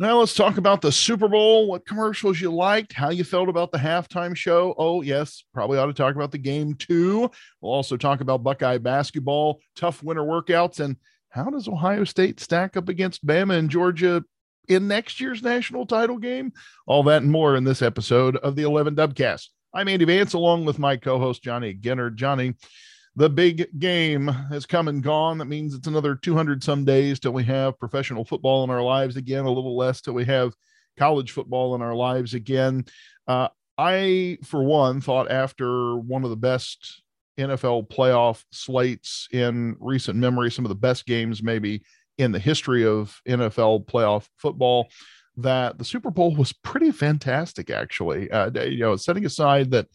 Now let's talk about the Super Bowl, what commercials you liked, how you felt about the halftime show. Oh, yes, probably ought to talk about the game too. We'll also talk about Buckeye basketball, tough winter workouts, and how does Ohio State stack up against Bama and Georgia in next year's national title game? All that and more in this episode of the 11 Dubcast. I'm Andy Vance along with my co-host Johnny Ginner. Johnny, the big game has come and gone. That means it's another 200 some days till we have professional football in our lives again, a little less till we have college football in our lives again. Uh, I, for one, thought after one of the best NFL playoff slates in recent memory, some of the best games maybe in the history of NFL playoff football, that the Super Bowl was pretty fantastic, actually. Uh, you know, setting aside that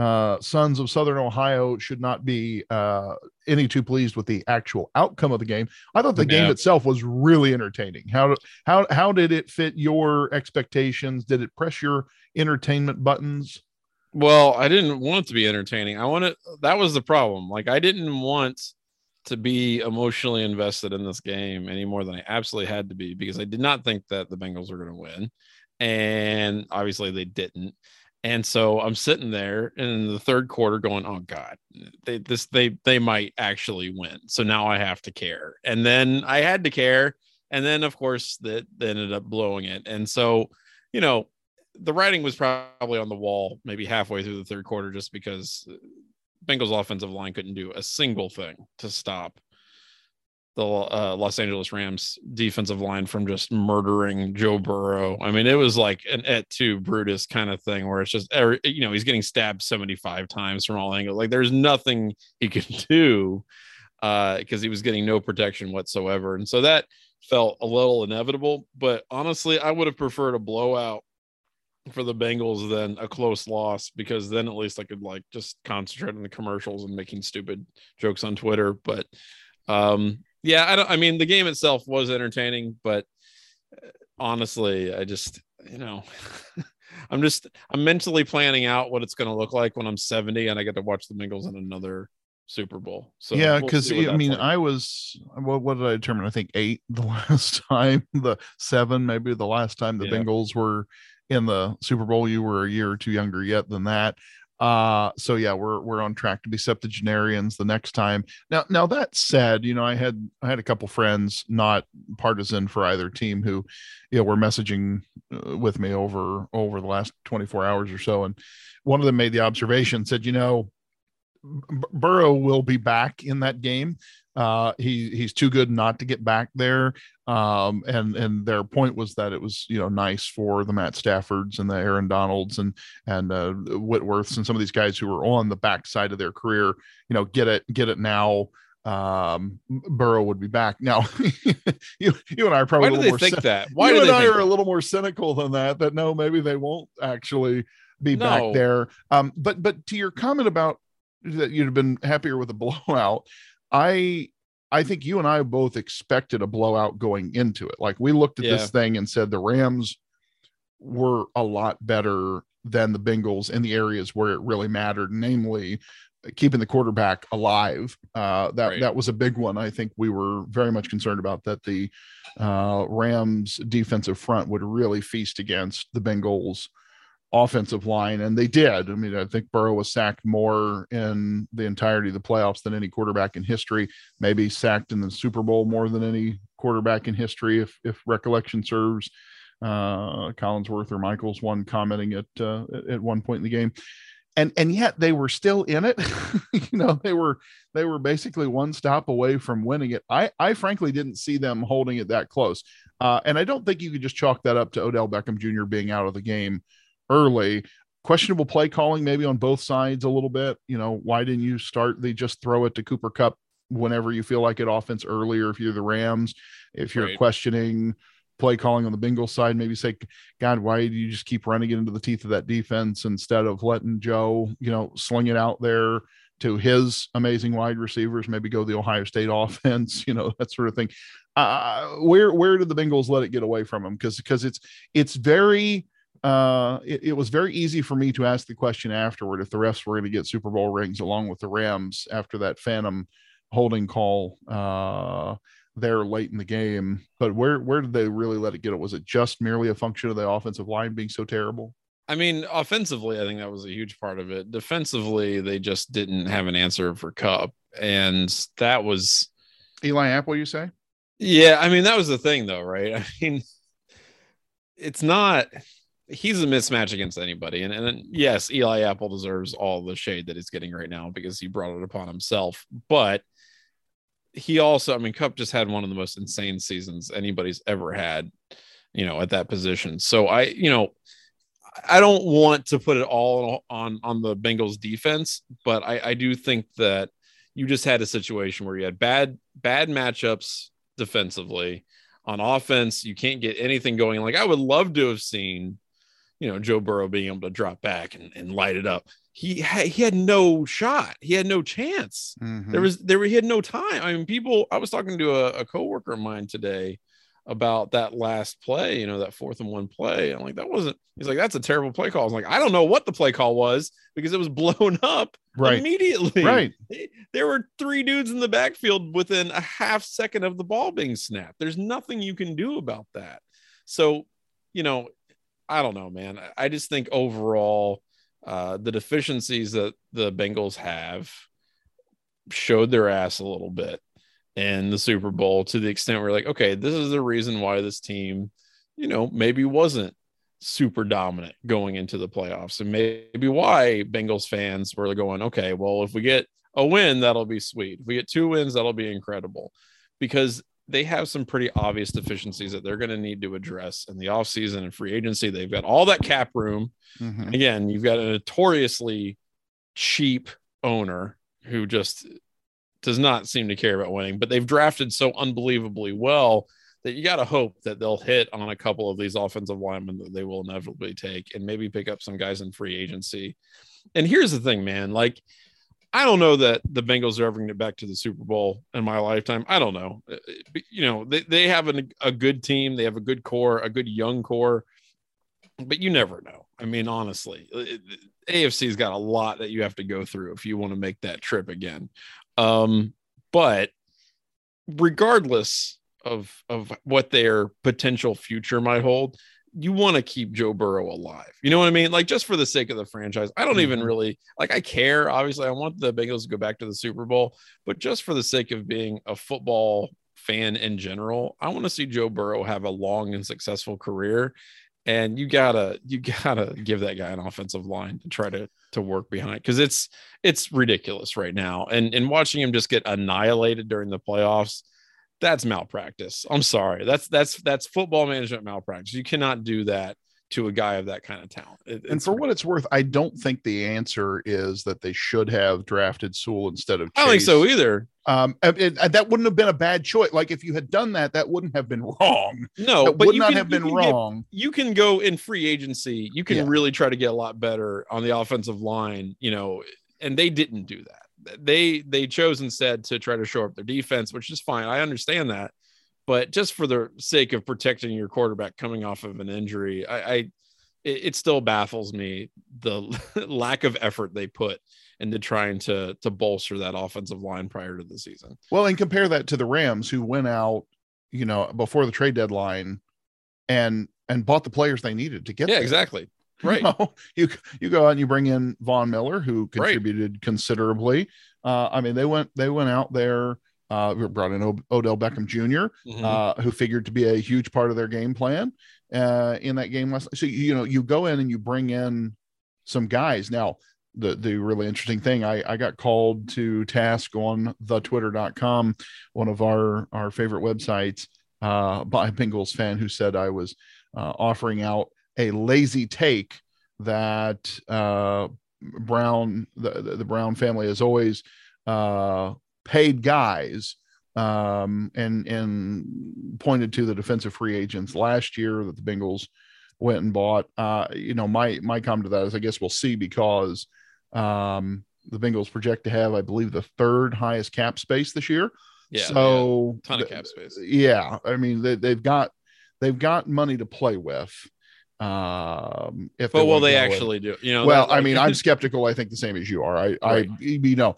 uh, Sons of Southern Ohio should not be uh, any too pleased with the actual outcome of the game. I thought the yeah. game itself was really entertaining. How how how did it fit your expectations? Did it press your entertainment buttons? Well, I didn't want it to be entertaining. I wanted that was the problem. Like I didn't want to be emotionally invested in this game any more than I absolutely had to be because I did not think that the Bengals were going to win, and obviously they didn't. And so I'm sitting there in the third quarter going, "Oh God, they this they they might actually win." So now I have to care, and then I had to care, and then of course that they ended up blowing it. And so, you know, the writing was probably on the wall maybe halfway through the third quarter, just because Bengals offensive line couldn't do a single thing to stop the uh, Los Angeles Rams defensive line from just murdering Joe Burrow. I mean, it was like an et tu Brutus kind of thing where it's just, every, you know, he's getting stabbed 75 times from all angles. Like there's nothing he can do because uh, he was getting no protection whatsoever. And so that felt a little inevitable. But honestly, I would have preferred a blowout for the Bengals than a close loss because then at least I could like just concentrate on the commercials and making stupid jokes on Twitter. But um yeah, I don't. I mean, the game itself was entertaining, but uh, honestly, I just you know, I'm just I'm mentally planning out what it's going to look like when I'm 70 and I get to watch the Bengals in another Super Bowl. So yeah, because we'll I mean. I was what, what did I determine? I think eight the last time, the seven maybe the last time the yeah. Bengals were in the Super Bowl. You were a year or two younger yet than that. Uh, so yeah, we're we're on track to be septuagenarians the next time. Now, now that said, you know, I had I had a couple friends not partisan for either team who, you know, were messaging uh, with me over over the last 24 hours or so, and one of them made the observation said, you know, Burrow will be back in that game. Uh, he he's too good not to get back there. Um, and and their point was that it was you know nice for the Matt Staffords and the Aaron Donalds and and uh, Whitworths and some of these guys who were on the backside of their career. You know, get it get it now um Burrow would be back. Now you you and I are probably why do they think cyn- that? Why you do and I are that? a little more cynical than that. That no, maybe they won't actually be no. back there. Um, but but to your comment about that you'd have been happier with a blowout. I I think you and I both expected a blowout going into it. Like we looked at yeah. this thing and said the Rams were a lot better than the Bengals in the areas where it really mattered, namely keeping the quarterback alive. Uh, that right. that was a big one. I think we were very much concerned about that the uh, Rams defensive front would really feast against the Bengals offensive line, and they did. I mean, I think Burrow was sacked more in the entirety of the playoffs than any quarterback in history. Maybe sacked in the Super Bowl more than any quarterback in history, if if recollection serves. Uh, Collinsworth or Michaels one commenting at uh, at one point in the game, and and yet they were still in it. you know, they were they were basically one stop away from winning it. I I frankly didn't see them holding it that close, uh, and I don't think you could just chalk that up to Odell Beckham Jr. being out of the game early. Questionable play calling, maybe on both sides a little bit. You know, why didn't you start? They just throw it to Cooper Kupp whenever you feel like it offense earlier. If you're the Rams, if you're right. questioning play calling on the Bengals side, maybe say, God, why do you just keep running it into the teeth of that defense instead of letting Joe, you know, sling it out there to his amazing wide receivers, maybe go the Ohio State offense, you know, that sort of thing. Uh, where where did the Bengals let it get away from them? Because because it's it's very uh, it, it, was very easy for me to ask the question afterward if the refs were going to get Super Bowl rings along with the Rams after that phantom holding call. Uh, there late in the game. But where where did they really let it get? It was it just merely a function of the offensive line being so terrible? I mean, offensively, I think that was a huge part of it. Defensively, they just didn't have an answer for Kupp, and that was Eli Apple. You say? Yeah, I mean that was the thing, though, right? I mean, it's not. He's a mismatch against anybody, and and yes, Eli Apple deserves all the shade that he's getting right now because he brought it upon himself. But he also, I mean, Kupp just had one of the most insane seasons anybody's ever had, you know, at that position. So I, you know I don't want to put it all on on the Bengals defense, but I, I do think that you just had a situation where you had bad bad matchups defensively. On offense, you can't get anything going. Like I would love to have seen, you know, Joe Burrow being able to drop back and, and light it up. He had he had no shot. He had no chance. Mm-hmm. There was there he had no time. I mean, people. I was talking to a, a coworker of mine today about that last play, you know, that fourth and one play. I'm like, that wasn't, he's like, that's a terrible play call. I was like, I don't know what the play call was because it was blown up right. immediately. Right. There were three dudes in the backfield within a half second of the ball being snapped. There's nothing you can do about that. So, you know, I don't know, man. I just think overall, uh, the deficiencies that the Bengals have showed their ass a little bit in the Super Bowl to the extent where like, okay, this is the reason why this team, you know, maybe wasn't super dominant going into the playoffs, and maybe why Bengals fans were going, okay, well, if we get a win, that'll be sweet. If we get two wins, that'll be incredible, because they have some pretty obvious deficiencies that they're going to need to address in the offseason and free agency. They've got all that cap room. Mm-hmm. Again, you've got a notoriously cheap owner who just does not seem to care about winning, but they've drafted so unbelievably well that you got to hope that they'll hit on a couple of these offensive linemen that they will inevitably take and maybe pick up some guys in free agency. And here's the thing, man, like I don't know that the Bengals are ever going to get back to the Super Bowl in my lifetime. I don't know. Uh, uh, you know, they, they have an, a good team, they have a good core, a good young core, but you never know. I mean, honestly, AFC's got a lot that you have to go through if you want to make that trip again. Um, but regardless of of what their potential future might hold, you want to keep Joe Burrow alive. You know what I mean? Like just for the sake of the franchise. I don't mm-hmm. even really like I care. Obviously, I want the Bengals to go back to the Super Bowl, but just for the sake of being a football fan in general, I want to see Joe Burrow have a long and successful career and you gotta you gotta give that guy an offensive line to try to to work behind because it's it's ridiculous right now and and watching him just get annihilated during the playoffs that's malpractice i'm sorry that's that's that's football management malpractice you cannot do that to a guy of that kind of talent. It, and for what it's worth, I don't think the answer is that they should have drafted Sewell instead of. Chase. I don't think so either. Um, it, it, that wouldn't have been a bad choice. Like if you had done that, that wouldn't have been wrong. No, that but would not can, have been wrong. Get, you can go in free agency. You can yeah. really try to get a lot better on the offensive line. You know, and they didn't do that. They they chose instead to try to show up their defense, which is fine. I understand that but just for the sake of protecting your quarterback coming off of an injury, I, I it, it, still baffles me the lack of effort they put into trying to to bolster that offensive line prior to the season. Well, and compare that to the Rams who went out, you know, before the trade deadline and and bought the players they needed to get. Yeah, there. exactly. Right. You, know, you, you go out and you bring in Von Miller, who contributed right. considerably. Uh, I mean, they went they went out there uh, brought in o- Odell Beckham junior mm-hmm. uh, who figured to be a huge part of their game plan uh, in that game last. So you know, you go in and you bring in some guys. Now, the the really interesting thing, I I got called to task on the Twitter.com, one of our our favorite websites, uh, by a Bengals fan who said I was uh, offering out a lazy take that uh, Brown the the Brown family has always uh, paid guys um, and and pointed to the defensive free agents last year that the Bengals went and bought. Uh, you know, my my comment to that is I guess we'll see because um, the Bengals project to have, I believe, the third highest cap space this year. Yeah. So ton of cap space. Yeah, I mean they, they've got they've got money to play with. Um, if but will they actually do? You know, well, like, I mean, I'm skeptical. I think the same as you are. I, right. I, you know,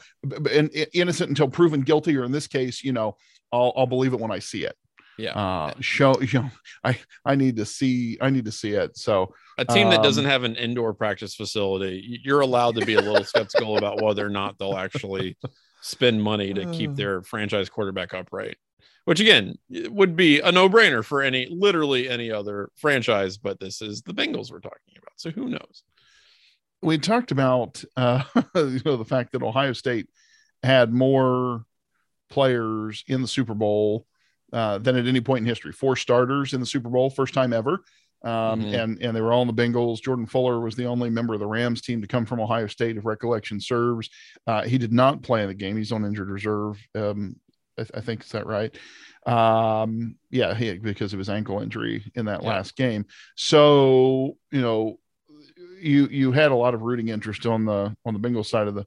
and innocent until proven guilty, or in this case, you know, I'll, I'll believe it when I see it. Yeah. Uh, show, you know, I, I need to see, I need to see it. So a team that doesn't um, have an indoor practice facility, you're allowed to be a little skeptical about whether or not they'll actually spend money to keep their franchise quarterback upright which again would be a no-brainer for any literally any other franchise but this is the bengals we're talking about so who knows we talked about uh you know the fact that ohio state had more players in the super bowl uh, than at any point in history four starters in the super bowl first time ever um, mm-hmm. and and they were all in the Bengals. Jordan Fuller was the only member of the Rams team to come from Ohio State, if recollection serves. Uh, he did not play in the game; he's on injured reserve. Um, I, I think is that right? Um, yeah, he, because of his ankle injury in that yeah. last game. So you know, you you had a lot of rooting interest on the on the Bengals side of the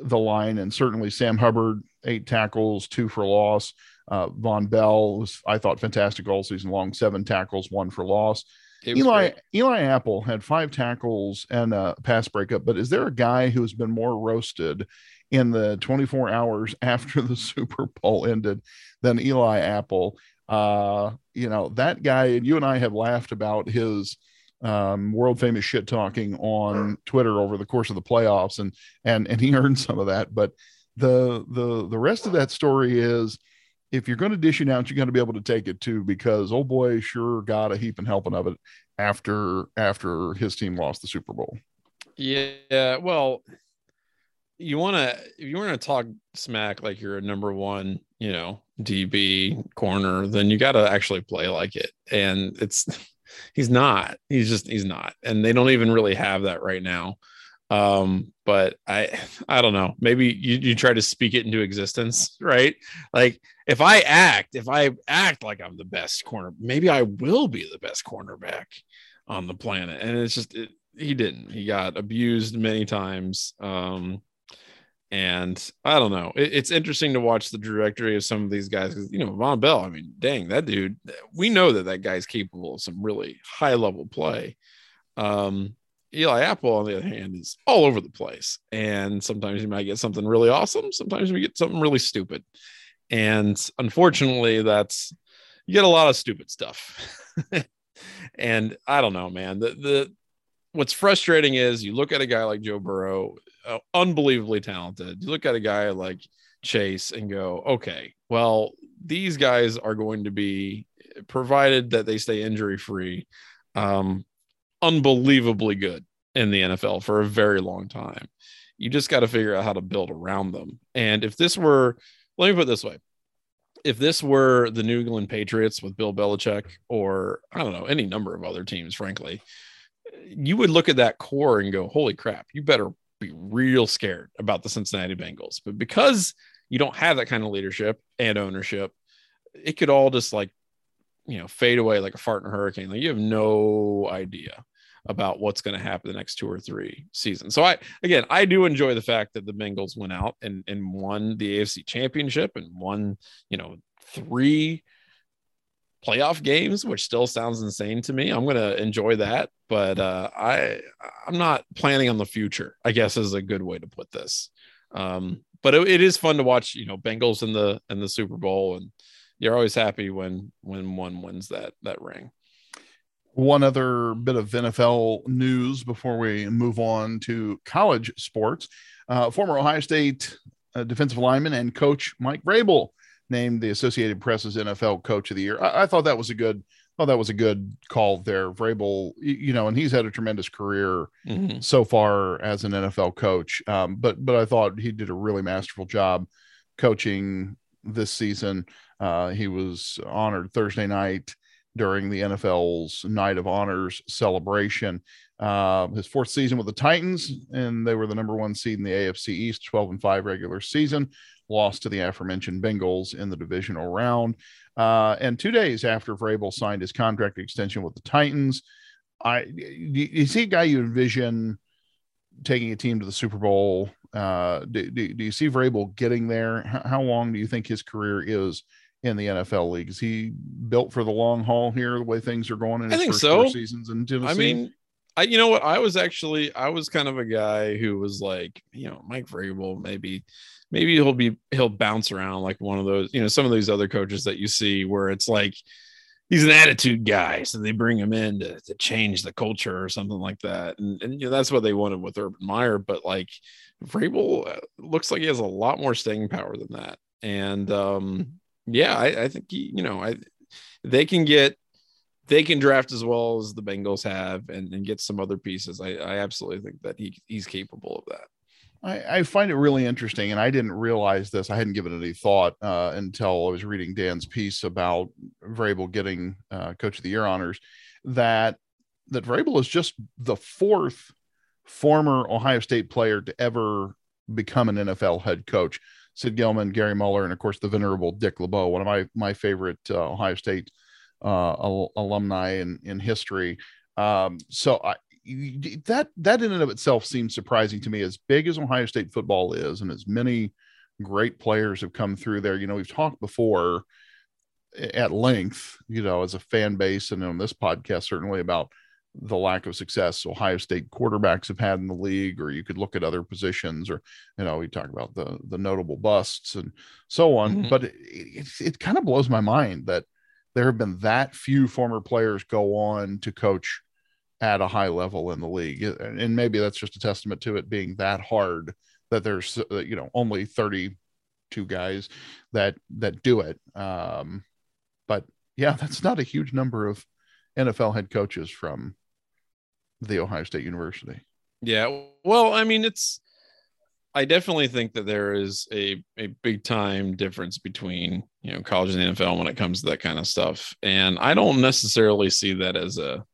the line, and certainly Sam Hubbard eight tackles, two for loss. Uh, Vonn Bell was I thought fantastic all season long, seven tackles, one for loss. Eli great. Eli Apple had five tackles and a pass breakup, but is there a guy who has been more roasted in the 24 hours after the Super Bowl ended than Eli Apple. Uh, you know, that guy, and you and I have laughed about his um, world famous shit talking on Twitter over the course of the playoffs, and and and he earned some of that. But the the the rest of that story is if you're going to dish it out, you're going to be able to take it too, because oh boy, sure got a heap and helping of it after after his team lost the Super Bowl. Yeah, well, you want to if you want to talk smack like you're a number one you know db corner then you got to actually play like it. And it's he's not he's just he's not. And they don't even really have that right now. Um but i i don't know. Maybe you, you try to speak it into existence right? Like if i act if i act like i'm the best corner maybe i will be the best cornerback on the planet. And it's just it, he didn't. He got abused many times. Um and I don't know. It, it's interesting to watch the trajectory of some of these guys because you know Vonn Bell. I mean, dang, that dude. We know that that guy's capable of some really high level play. Um, Eli Apple, on the other hand, is all over the place, and sometimes you might get something really awesome. Sometimes we get something really stupid, and unfortunately, that's you get a lot of stupid stuff. and I don't know, man. The the what's frustrating is you look at a guy like Joe Burrow uh, unbelievably talented. You look at a guy like Chase and go, okay, well, these guys are going to be provided that they stay injury free, um, unbelievably good in the NFL for a very long time. You just got to figure out how to build around them. And if this were, let me put it this way. If this were the New England Patriots with Bill Belichick, or I don't know, any number of other teams, frankly, you would look at that core and go, holy crap, you better be real scared about the Cincinnati Bengals. But because you don't have that kind of leadership and ownership, it could all just like, you know, fade away like a fart in a hurricane. Like you have no idea about what's going to happen the next two or three seasons. So I again I do enjoy the fact that the Bengals went out and and won the AFC championship and won, you know, three playoff games, which still sounds insane to me. I'm going to enjoy that, but uh, I I'm not planning on the future. I guess is a good way to put this. Um, but it, it is fun to watch, you know, Bengals in the in the Super Bowl, and you're always happy when when one wins that that ring. One other bit of NFL news before we move on to college sports. Uh, former Ohio State uh, defensive lineman and coach Mike Vrabel named the Associated Press's NFL Coach of the Year. I, I thought that was a good. Thought that was a good call there, Vrabel. You know, and he's had a tremendous career mm-hmm. so far as an NFL coach. Um, but but I thought he did a really masterful job coaching this season. Uh, he was honored Thursday night during the NFL's Night of Honors celebration. Uh, his fourth season with the Titans, and they were the number one seed in the AFC East, 12 and 5 regular season lost to the aforementioned Bengals in the divisional round. Uh, and two days after Vrabel signed his contract extension with the Titans, I you see a guy you envision taking a team to the Super Bowl. Uh, do, do, do you see Vrabel getting there? How, how long do you think his career is in the NFL league? Is he built for the long haul here? The way things are going in I think so. seasons in Tennessee. I mean, I you know what? I was actually I was kind of a guy who was like, you know, Mike Vrabel, maybe maybe he'll be he'll bounce around like one of those, you know, some of these other coaches that you see where it's like he's an attitude guy, so they bring him in to, to change the culture or something like that. And, and you know, that's what they wanted with Urban Meyer, but like Vrabel uh, looks like he has a lot more staying power than that. And um yeah, I, I think he, you know, I they can get they can draft as well as the Bengals have and, and get some other pieces. I, I absolutely think that he he's capable of that. I, I, find it really interesting, and I didn't realize this. I hadn't given any thought uh, until I was reading Dan's piece about Vrabel getting uh, Coach of the Year honors. That that Vrabel is just the fourth former Ohio State player to ever become an NFL head coach. Sid Gillman, Gary Moeller, and of course the venerable Dick LeBeau, one of my my favorite uh, Ohio State uh, al- alumni in in history. Um, so I, that that in and of itself seems surprising to me. As big as Ohio State football is, and as many great players have come through there. You know, we've talked before at length, you know, as a fan base and on this podcast, certainly about the lack of success Ohio State quarterbacks have had in the league, or you could look at other positions, or you know, we talk about the the notable busts and so on. Mm-hmm. But it, it, it kind of blows my mind that there have been that few former players go on to coach at a high level in the league and maybe that's just a testament to it being that hard that there's uh, you know only 32 guys that that do it um but yeah that's not a huge number of NFL head coaches from the Ohio State University. Yeah well i mean it's I definitely think that there is a, a big time difference between you know college and the NFL when it comes to that kind of stuff, and I don't necessarily see that as a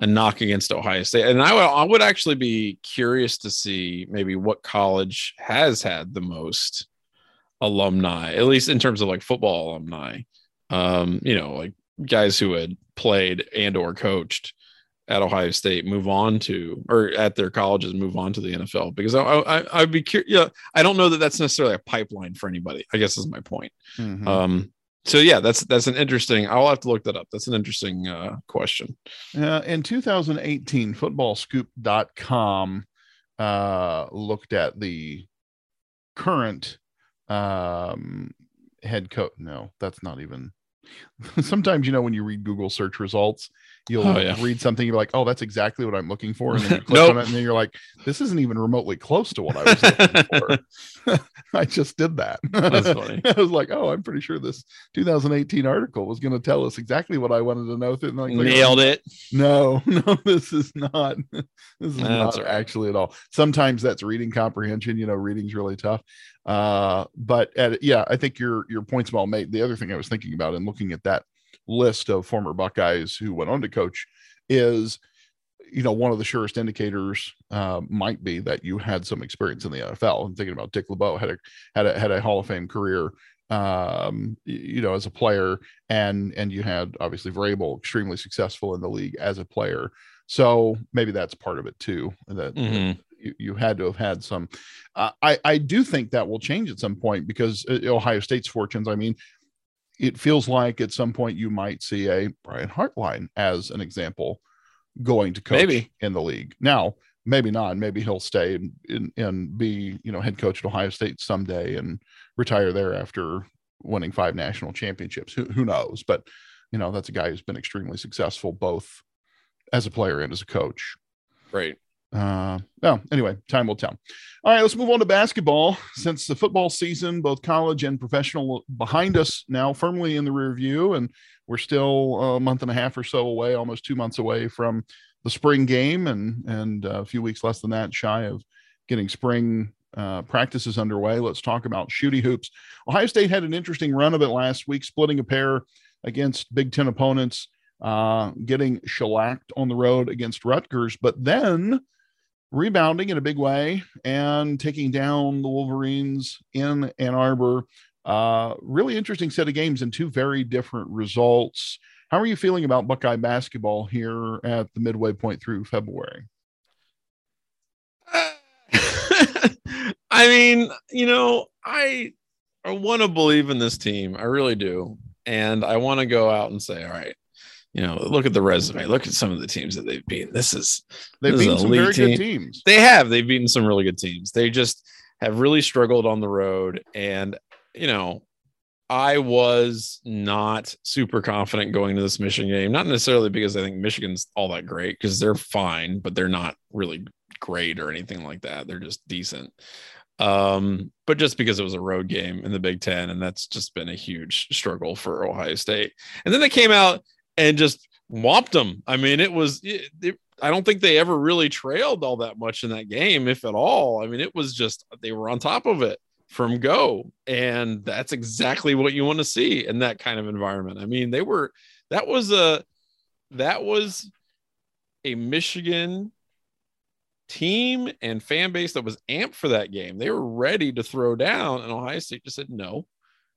a knock against Ohio State. And I would, I would actually be curious to see maybe what college has had the most alumni, at least in terms of like football alumni. Um, you know, like guys who had played and or coached at Ohio State move on to or at their colleges move on to the NFL because I, I I'd be curious. Yeah, I don't know that that's necessarily a pipeline for anybody. I guess is my point. Mm-hmm. Um, so yeah, that's that's an interesting. I'll have to look that up. That's an interesting uh, question. Uh, in 2018, footballscoop.com uh, looked at the current um, head coach. No, that's not even. Sometimes you know when you read Google search results, you'll oh, yeah. read something you're like oh that's exactly what i'm looking for and then you click nope. on it and then you're like this isn't even remotely close to what i was looking for. I just did that. That's funny. I was like oh i'm pretty sure this 2018 article was going to tell us exactly what i wanted to know like, nailed it. No no this is not this is that's not right. actually at all. Sometimes that's reading comprehension you know reading's really tough uh but at, yeah i think your your point's well made the other thing i was thinking about and looking at that list of former Buckeyes who went on to coach is, you know, one of the surest indicators uh, might be that you had some experience in the NFL. I'm thinking about Dick LeBeau had a had a had a Hall of Fame career, um, you know, as a player, and and you had obviously Vrabel extremely successful in the league as a player. So maybe that's part of it too. That, mm-hmm. You, you, had to have had some. Uh, I I do think that will change at some point because uh, Ohio State's fortunes. I mean, it feels like at some point you might see a Brian Hartline as an example going to coach maybe. in the league. Now, maybe not. Maybe he'll stay and, and, and be, you know, head coach at Ohio State someday and retire there after winning five national championships. Who, who knows? But, you know, that's a guy who's been extremely successful both as a player and as a coach. Right. Uh, well, anyway, time will tell. All right, let's move on to basketball. Since the football season, both college and professional, behind us now, firmly in the rear view, and we're still a month and a half or so away, almost two months away from the spring game, and and a few weeks less than that, shy of getting spring uh, practices underway. Let's talk about shooty hoops. Ohio State had an interesting run of it last week, splitting a pair against Big Ten opponents, uh, getting shellacked on the road against Rutgers, but then rebounding in a big way and taking down the Wolverines in Ann Arbor. Uh, really interesting set of games and two very different results. How are you feeling about Buckeye basketball here at the midway point through February? Uh, I mean, you know, I I want to believe in this team. I really do. And I want to go out and say, all right, you know, look at the resume. Look at some of the teams that they've beaten. This is they've this beaten some very team. good teams. They have. They've beaten some really good teams. They just have really struggled on the road. And you know, I was not super confident going to this Michigan game. Not necessarily because I think Michigan's all that great, because they're fine, but they're not really great or anything like that. They're just decent. Um, but just because it was a road game in the Big Ten, and that's just been a huge struggle for Ohio State. And then they came out and just whopped them. I mean, it was. It, it, I don't think they ever really trailed all that much in that game, if at all. I mean, it was just they were on top of it from go, and that's exactly what you want to see in that kind of environment. I mean, they were. That was a. That was a Michigan team and fan base that was amped for that game. They were ready to throw down, and Ohio State just said, "No,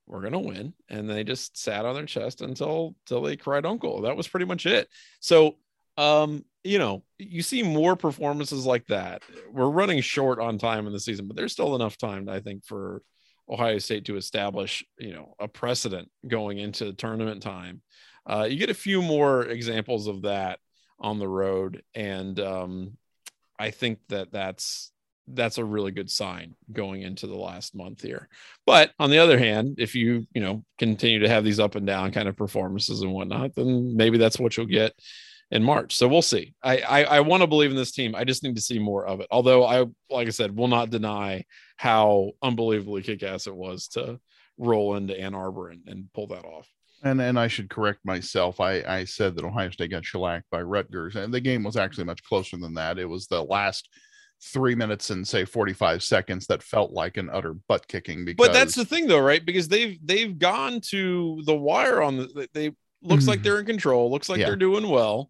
we're gonna win," and they just sat on their chest until until they cried uncle. That was pretty much it. So, um, you know, you see more performances like that. We're running short on time in the season, but there's still enough time, I think, for Ohio State to establish, you know, a precedent going into tournament time. Uh, you get a few more examples of that on the road, and um, I think that that's that's a really good sign going into the last month here. But on the other hand, if you you know continue to have these up and down kind of performances and whatnot, then maybe that's what you'll get in March. So we'll see. I I, I want to believe in this team. I just need to see more of it. Although I like I said, will not deny how unbelievably kick ass it was to roll into Ann Arbor and, and pull that off. And and I should correct myself. I, I said that Ohio State got shellacked by Rutgers, and the game was actually much closer than that. It was the last three minutes and say 45 seconds that felt like an utter butt kicking because but that's the thing though right because they've they've gone to the wire on the they looks like mm-hmm. they're in control looks like yeah. they're doing well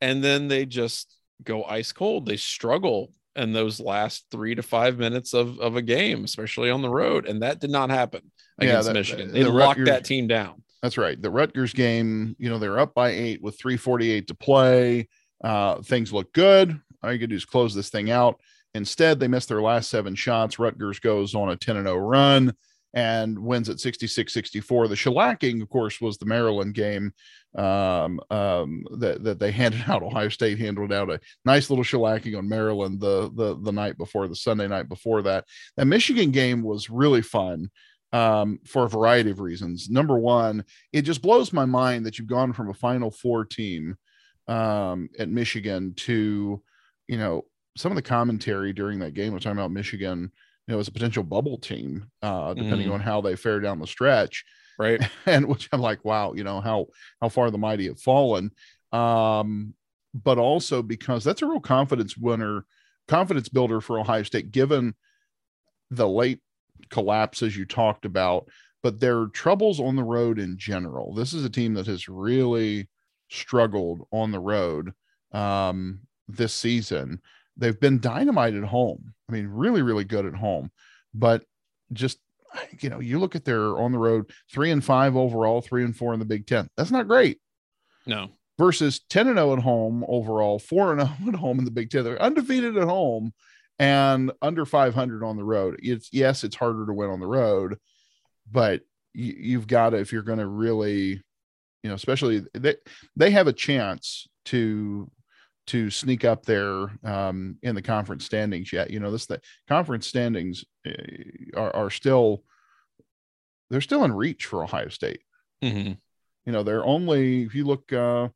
and then they just go ice cold they struggle in those last three to five minutes of, of a game especially on the road and that did not happen against yeah, that, michigan they the locked Rutgers, that team down that's right. The Rutgers game, you know, they're up by eight with 348 to play. Uh, things look good. All you can do is close this thing out. Instead, they missed their last seven shots. Rutgers goes on a 10 0 run and wins at 66 64. The shellacking, of course, was the Maryland game um, um, that, that they handed out. Ohio State handed out a nice little shellacking on Maryland the, the, the night before, the Sunday night before that. That Michigan game was really fun um, for a variety of reasons. Number one, it just blows my mind that you've gone from a Final Four team um, at Michigan to, you know, some of the commentary during that game was talking about Michigan, you know, as a potential bubble team, uh, depending mm. on how they fare down the stretch. Right. And which I'm like, wow, you know, how how far the mighty have fallen. Um, but also because that's a real confidence winner, confidence builder for Ohio State, given the late collapses you talked about, but their troubles on the road in general. This is a team that has really struggled on the road um, this season. They've been dynamite at home. I mean, really, really good at home, but just you know, you look at their on the road three and five overall, three and four in the Big Ten. That's not great. No. Versus 10 and 0 at home overall, 4 and 0 at home in the Big Ten. They're undefeated at home and under 500 on the road. It's yes, it's harder to win on the road, but you, you've got to if you're going to really, you know, especially they they have a chance to to sneak up there um, in the conference standings yet. You know, this the conference standings eh, are, are still they're still in reach for Ohio State. Mm-hmm. You know, they're only if you look uh,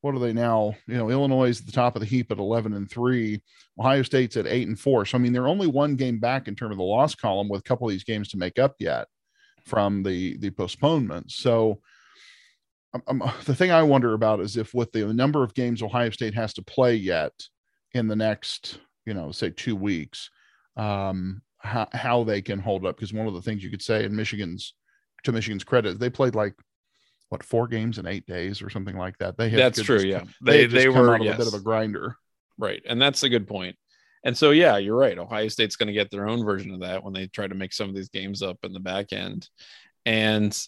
what are they now? You know, Illinois is at the top of the heap at 11 and three. Ohio State's at eight and four. So, I mean, they're only one game back in terms of the loss column with a couple of these games to make up yet from the, the postponements. So, um, the thing I wonder about is if with the number of games Ohio State has to play yet in the next, you know, say two weeks, um, how, how they can hold up. Because one of the things you could say in Michigan's, to Michigan's credit, they played like what four games in eight days or something like that. They that's true. Just, yeah, they they, they were yes. a bit of a grinder, right? And that's a good point. And so yeah, you're right. Ohio State's going to get their own version of that when they try to make some of these games up in the back end, and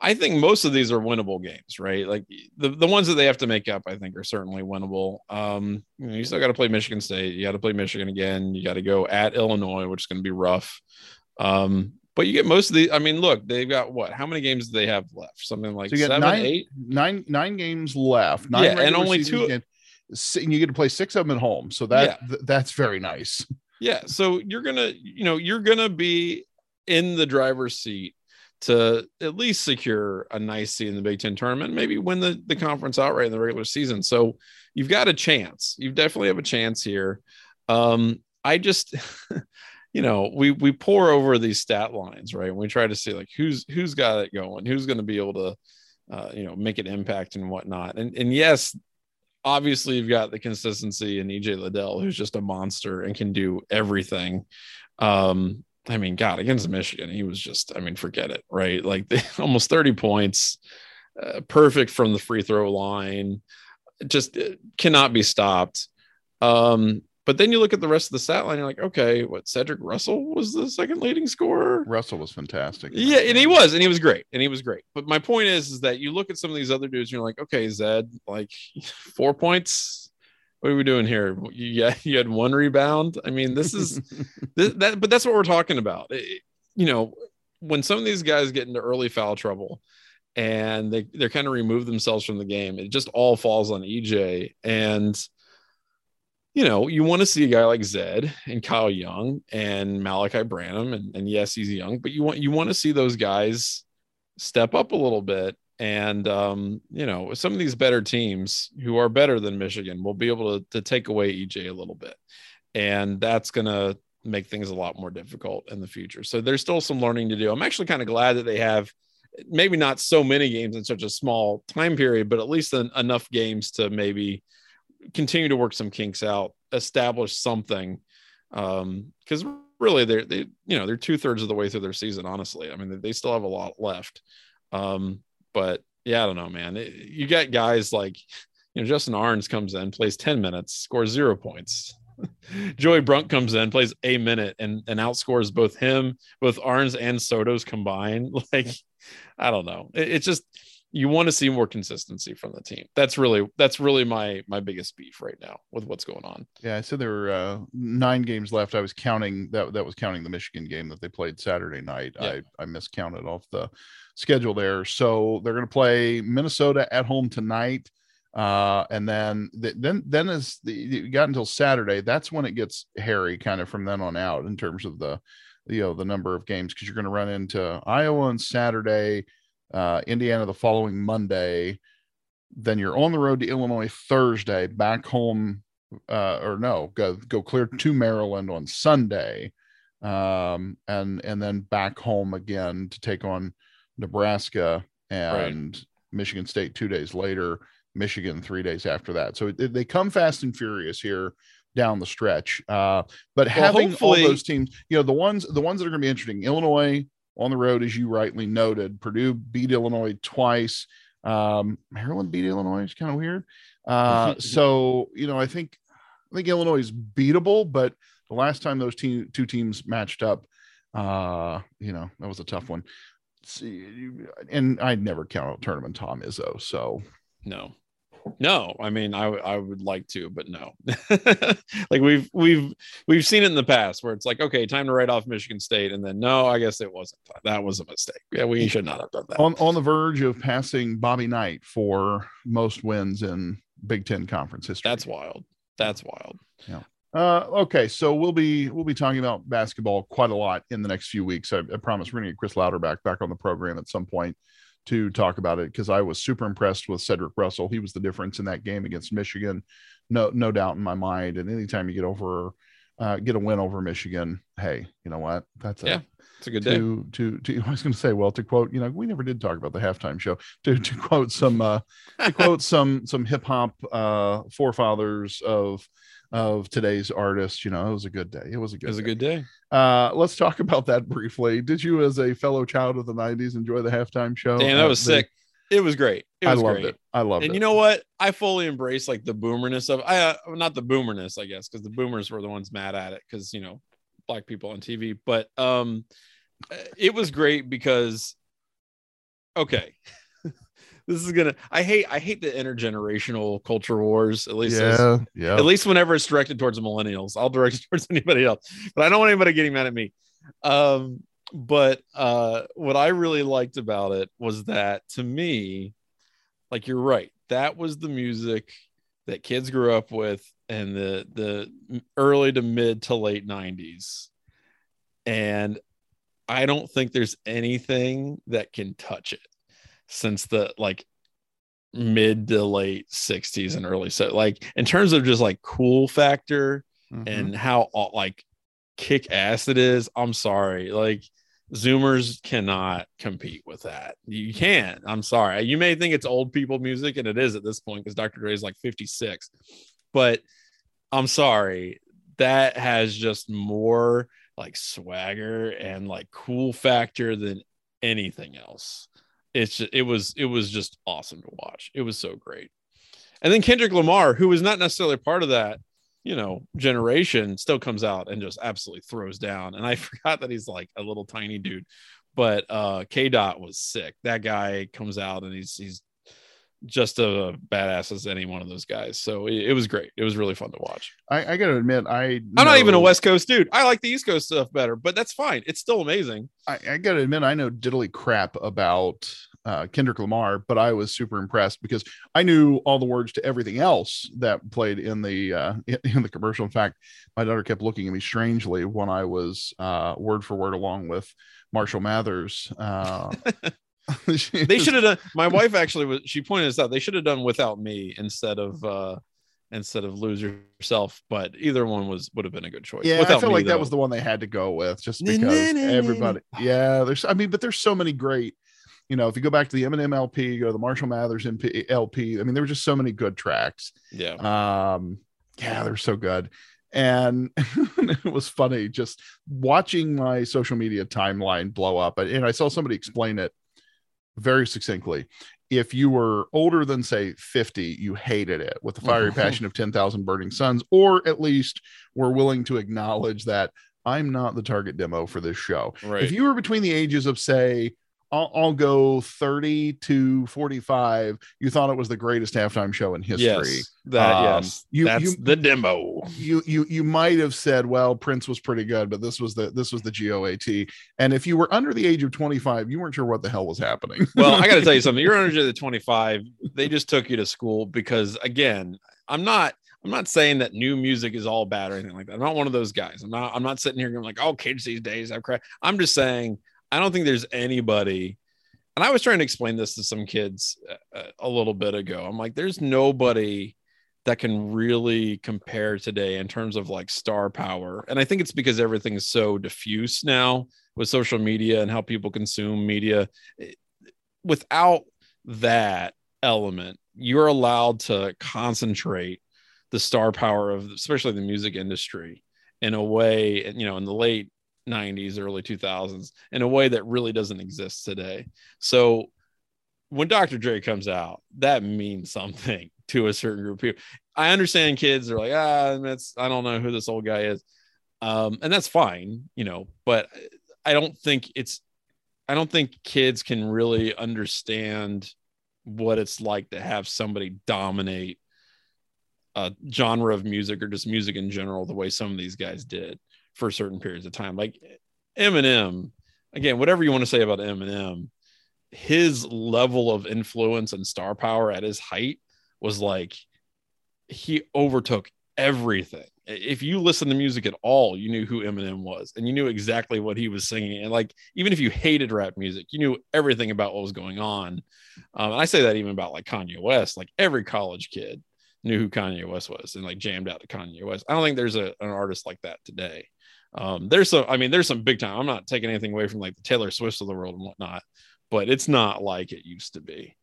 I think most of these are winnable games, right? Like the, the ones that they have to make up, I think are certainly winnable. Um, you, know, you still got to play Michigan State. You got to play Michigan again. You got to go at Illinois, which is going to be rough. Um, but you get most of the. I mean, look, they've got what? How many games do they have left? Something like so seven, nine, eight, nine, nine games left. Nine yeah, and only two. Games, and you get to play six of them at home, so that yeah. th- that's very nice. Yeah, so you're gonna, you know, you're gonna be in the driver's seat to at least secure a nice seat in the Big Ten tournament, maybe win the, the conference outright in the regular season. So you've got a chance. You definitely have a chance here. Um, I just, you know, we we pour over these stat lines, right? And we try to see like who's who's got it going, who's going to be able to, uh, you know, make an impact and whatnot. And and yes, obviously you've got the consistency in EJ Liddell, who's just a monster and can do everything. Um, I mean, God, against Michigan, he was just, I mean, forget it, right? Like they, almost 30 points, uh, perfect from the free throw line, just uh, cannot be stopped. Um, but then you look at the rest of the stat line, you're like, okay, what Cedric Russell was the second leading scorer. Russell was fantastic. Yeah, and he was, and he was great, and he was great. But my point is, is that you look at some of these other dudes, and you're like, okay, Zed, like four points. What are we doing here? You, you had one rebound. I mean, this is this, that, but that's what we're talking about. It, you know, when some of these guys get into early foul trouble, and they they're kind of remove themselves from the game, it just all falls on EJ and you know, you want to see a guy like Zed and Kyle Young and Malachi Branham, and, and yes, he's young, but you want you want to see those guys step up a little bit. And um, you know, some of these better teams who are better than Michigan will be able to, to take away EJ a little bit. And that's gonna make things a lot more difficult in the future. So there's still some learning to do. I'm actually kind of glad that they have maybe not so many games in such a small time period, but at least enough games to maybe continue to work some kinks out, establish something. Um, because really they're they you know they're two thirds of the way through their season. Honestly, I mean they still have a lot left. Um, but yeah, I don't know, man. It, you got guys like you know Justin Ahrens comes in, plays ten minutes, scores zero points. Joey Brunk comes in, plays a minute, and and outscores both him, both Ahrens and Soto's combined. Like, I don't know. It, it's just you want to see more consistency from the team. That's really that's really my my biggest beef right now with what's going on. Yeah, I said there were uh, nine games left. I was counting that that was counting the Michigan game that they played Saturday night. Yeah. I I miscounted off the schedule there. So they're going to play Minnesota at home tonight. Uh, and then then then as the you got until Saturday, that's when it gets hairy kind of from then on out in terms of the you know the number of games because you're going to run into Iowa on Saturday uh, Indiana the following Monday. Then you're on the road to Illinois Thursday, back home, uh, or no, go go clear to Maryland on Sunday, um, and and then back home again to take on Nebraska and right. Michigan State two days later. Michigan three days after that. So it, they come fast and furious here down the stretch. Uh, but well, having all those teams, you know, the ones the ones that are going to be interesting, Illinois, on the road, as you rightly noted. Purdue beat Illinois twice. Um, Maryland beat Illinois. It's kind of weird. Uh, so you know, I think I think Illinois is beatable, but the last time those two two teams matched up, uh, you know, that was a tough one. See, and I'd never count out tournament Tom Izzo. So no, no, I mean, I I would like to, but no. like we've we've we've seen it in the past where it's like, okay, time to write off Michigan State, and then no, I guess it wasn't. That was a mistake. Yeah, we should not have done that. On on the verge of passing Bobby Knight for most wins in Big Ten conference history. That's wild. That's wild. Yeah. Uh, okay, so we'll be we'll be talking about basketball quite a lot in the next few weeks. I, I promise we're going to get Chris Louderback back on the program at some point to talk about it because I was super impressed with Cedric Russell. He was the difference in that game against Michigan, no no doubt in my mind. And anytime you get over, uh, get a win over Michigan, hey, you know what? That's yeah, it's a good to, day. To, to I was going to say, well, to quote, you know, we never did talk about the halftime show. To to quote some uh, to quote some some hip hop uh, forefathers of of today's artists. You know, it was a good day. It was a good. It was day. a good day. Uh, let's talk about that briefly. Did you, as a fellow child of the '90s, enjoy the halftime show? Damn, that was the, sick. It was great. It was I loved great. it. I loved and it. And you know what? I fully embrace like the boomerness of I uh, not the boomerness, I guess, because the boomers were the ones mad at it because you know black people on TV. But um, it was great because okay, this is gonna i hate i hate the intergenerational culture wars at least yeah, yeah. at least whenever it's directed towards millennials i'll direct it towards anybody else but i don't want anybody getting mad at me um but uh, what I really liked about it was that to me, like you're right, that was the music that kids grew up with in the the early to mid to late 90s. And I don't think there's anything that can touch it since the like mid to late 60s and early so like in terms of just like cool factor mm-hmm. and how like kick ass it is i'm sorry like zoomers cannot compete with that. You can't. I'm sorry. You may think it's old people music and it is at this point because dr dre is like 56 but i'm sorry. That has just more like swagger and like cool factor than anything else. It's just, it was it was just awesome to watch. It was so great. And then Kendrick Lamar, who was not necessarily part of that, you know, generation, still comes out and just absolutely throws down. And I forgot that he's like a little tiny dude, but uh K Dot was sick. That guy comes out and he's he's just a badass as any one of those guys. So it, it was great. It was really fun to watch. I, I gotta admit, I I'm not even a West Coast dude. I like the East Coast stuff better, but that's fine. It's still amazing. I, I gotta admit, I know diddly crap about uh, Kendrick Lamar, but I was super impressed because I knew all the words to everything else that played in the uh, in the commercial. In fact, my daughter kept looking at me strangely when I was uh, word for word along with Marshall Mathers. Uh, they should have done. My wife actually was. She pointed this out. They should have done without me instead of uh instead of lose yourself. But either one was would have been a good choice. Yeah, without I feel me, like though. that was the one they had to go with, just because everybody. Yeah, there's. I mean, but there's so many great. You know, if you go back to the Eminem LP, you go to the Marshall Mathers MP, LP. I mean, there were just so many good tracks. Yeah. Um. Yeah, they're so good and it was funny just watching my social media timeline blow up and i saw somebody explain it very succinctly if you were older than say 50 you hated it with the fiery mm-hmm. passion of 10,000 burning suns or at least were willing to acknowledge that I'm not the target demo for this show. Right. If you were between the ages of say I'll, I'll, go 30 to 45. You thought it was the greatest halftime show in history. Yes, that um, yes, you, that's you, the demo. You you you might have said, well, Prince was pretty good, but this was the this was the GOAT. And if you were under the age of 25, you weren't sure what the hell was happening. well, I got to tell you something. You're under the 25. They just took you to school because, again, I'm not. I'm not saying that new music is all bad or anything like that. I'm not one of those guys. I'm not. I'm not sitting here going like, "Oh, kids these days I've crap." I'm just saying I don't think there's anybody. And I was trying to explain this to some kids a, uh, a little bit ago. I'm like, there's nobody that can really compare today in terms of like star power. And I think it's because everything is so diffuse now with social media and how people consume media. Without that element, you're allowed to concentrate the star power of especially the music industry in a way, you know, in the late 90s, early 2000s in a way that really doesn't exist today. So when Dr. Dre comes out, that means something to a certain group of people. I understand kids are like, ah, that's I don't know who this old guy is. Um, and that's fine, you know, but I don't think it's I don't think kids can really understand what it's like to have somebody dominate a genre of music or just music in general the way some of these guys did for certain periods of time. Like Eminem, again, whatever you want to say about Eminem, his level of influence and star power at his height was like he overtook everything. If you listen to music at all, you knew who Eminem was and you knew exactly what he was singing. And like, even if you hated rap music, you knew everything about what was going on. Um, and I say that even about like Kanye West, like every college kid knew who Kanye West was and like jammed out to Kanye West. I don't think there's a, an artist like that today. Um, there's some, I mean, there's some big time. I'm not taking anything away from like the Taylor Swift of the world and whatnot, but it's not like it used to be.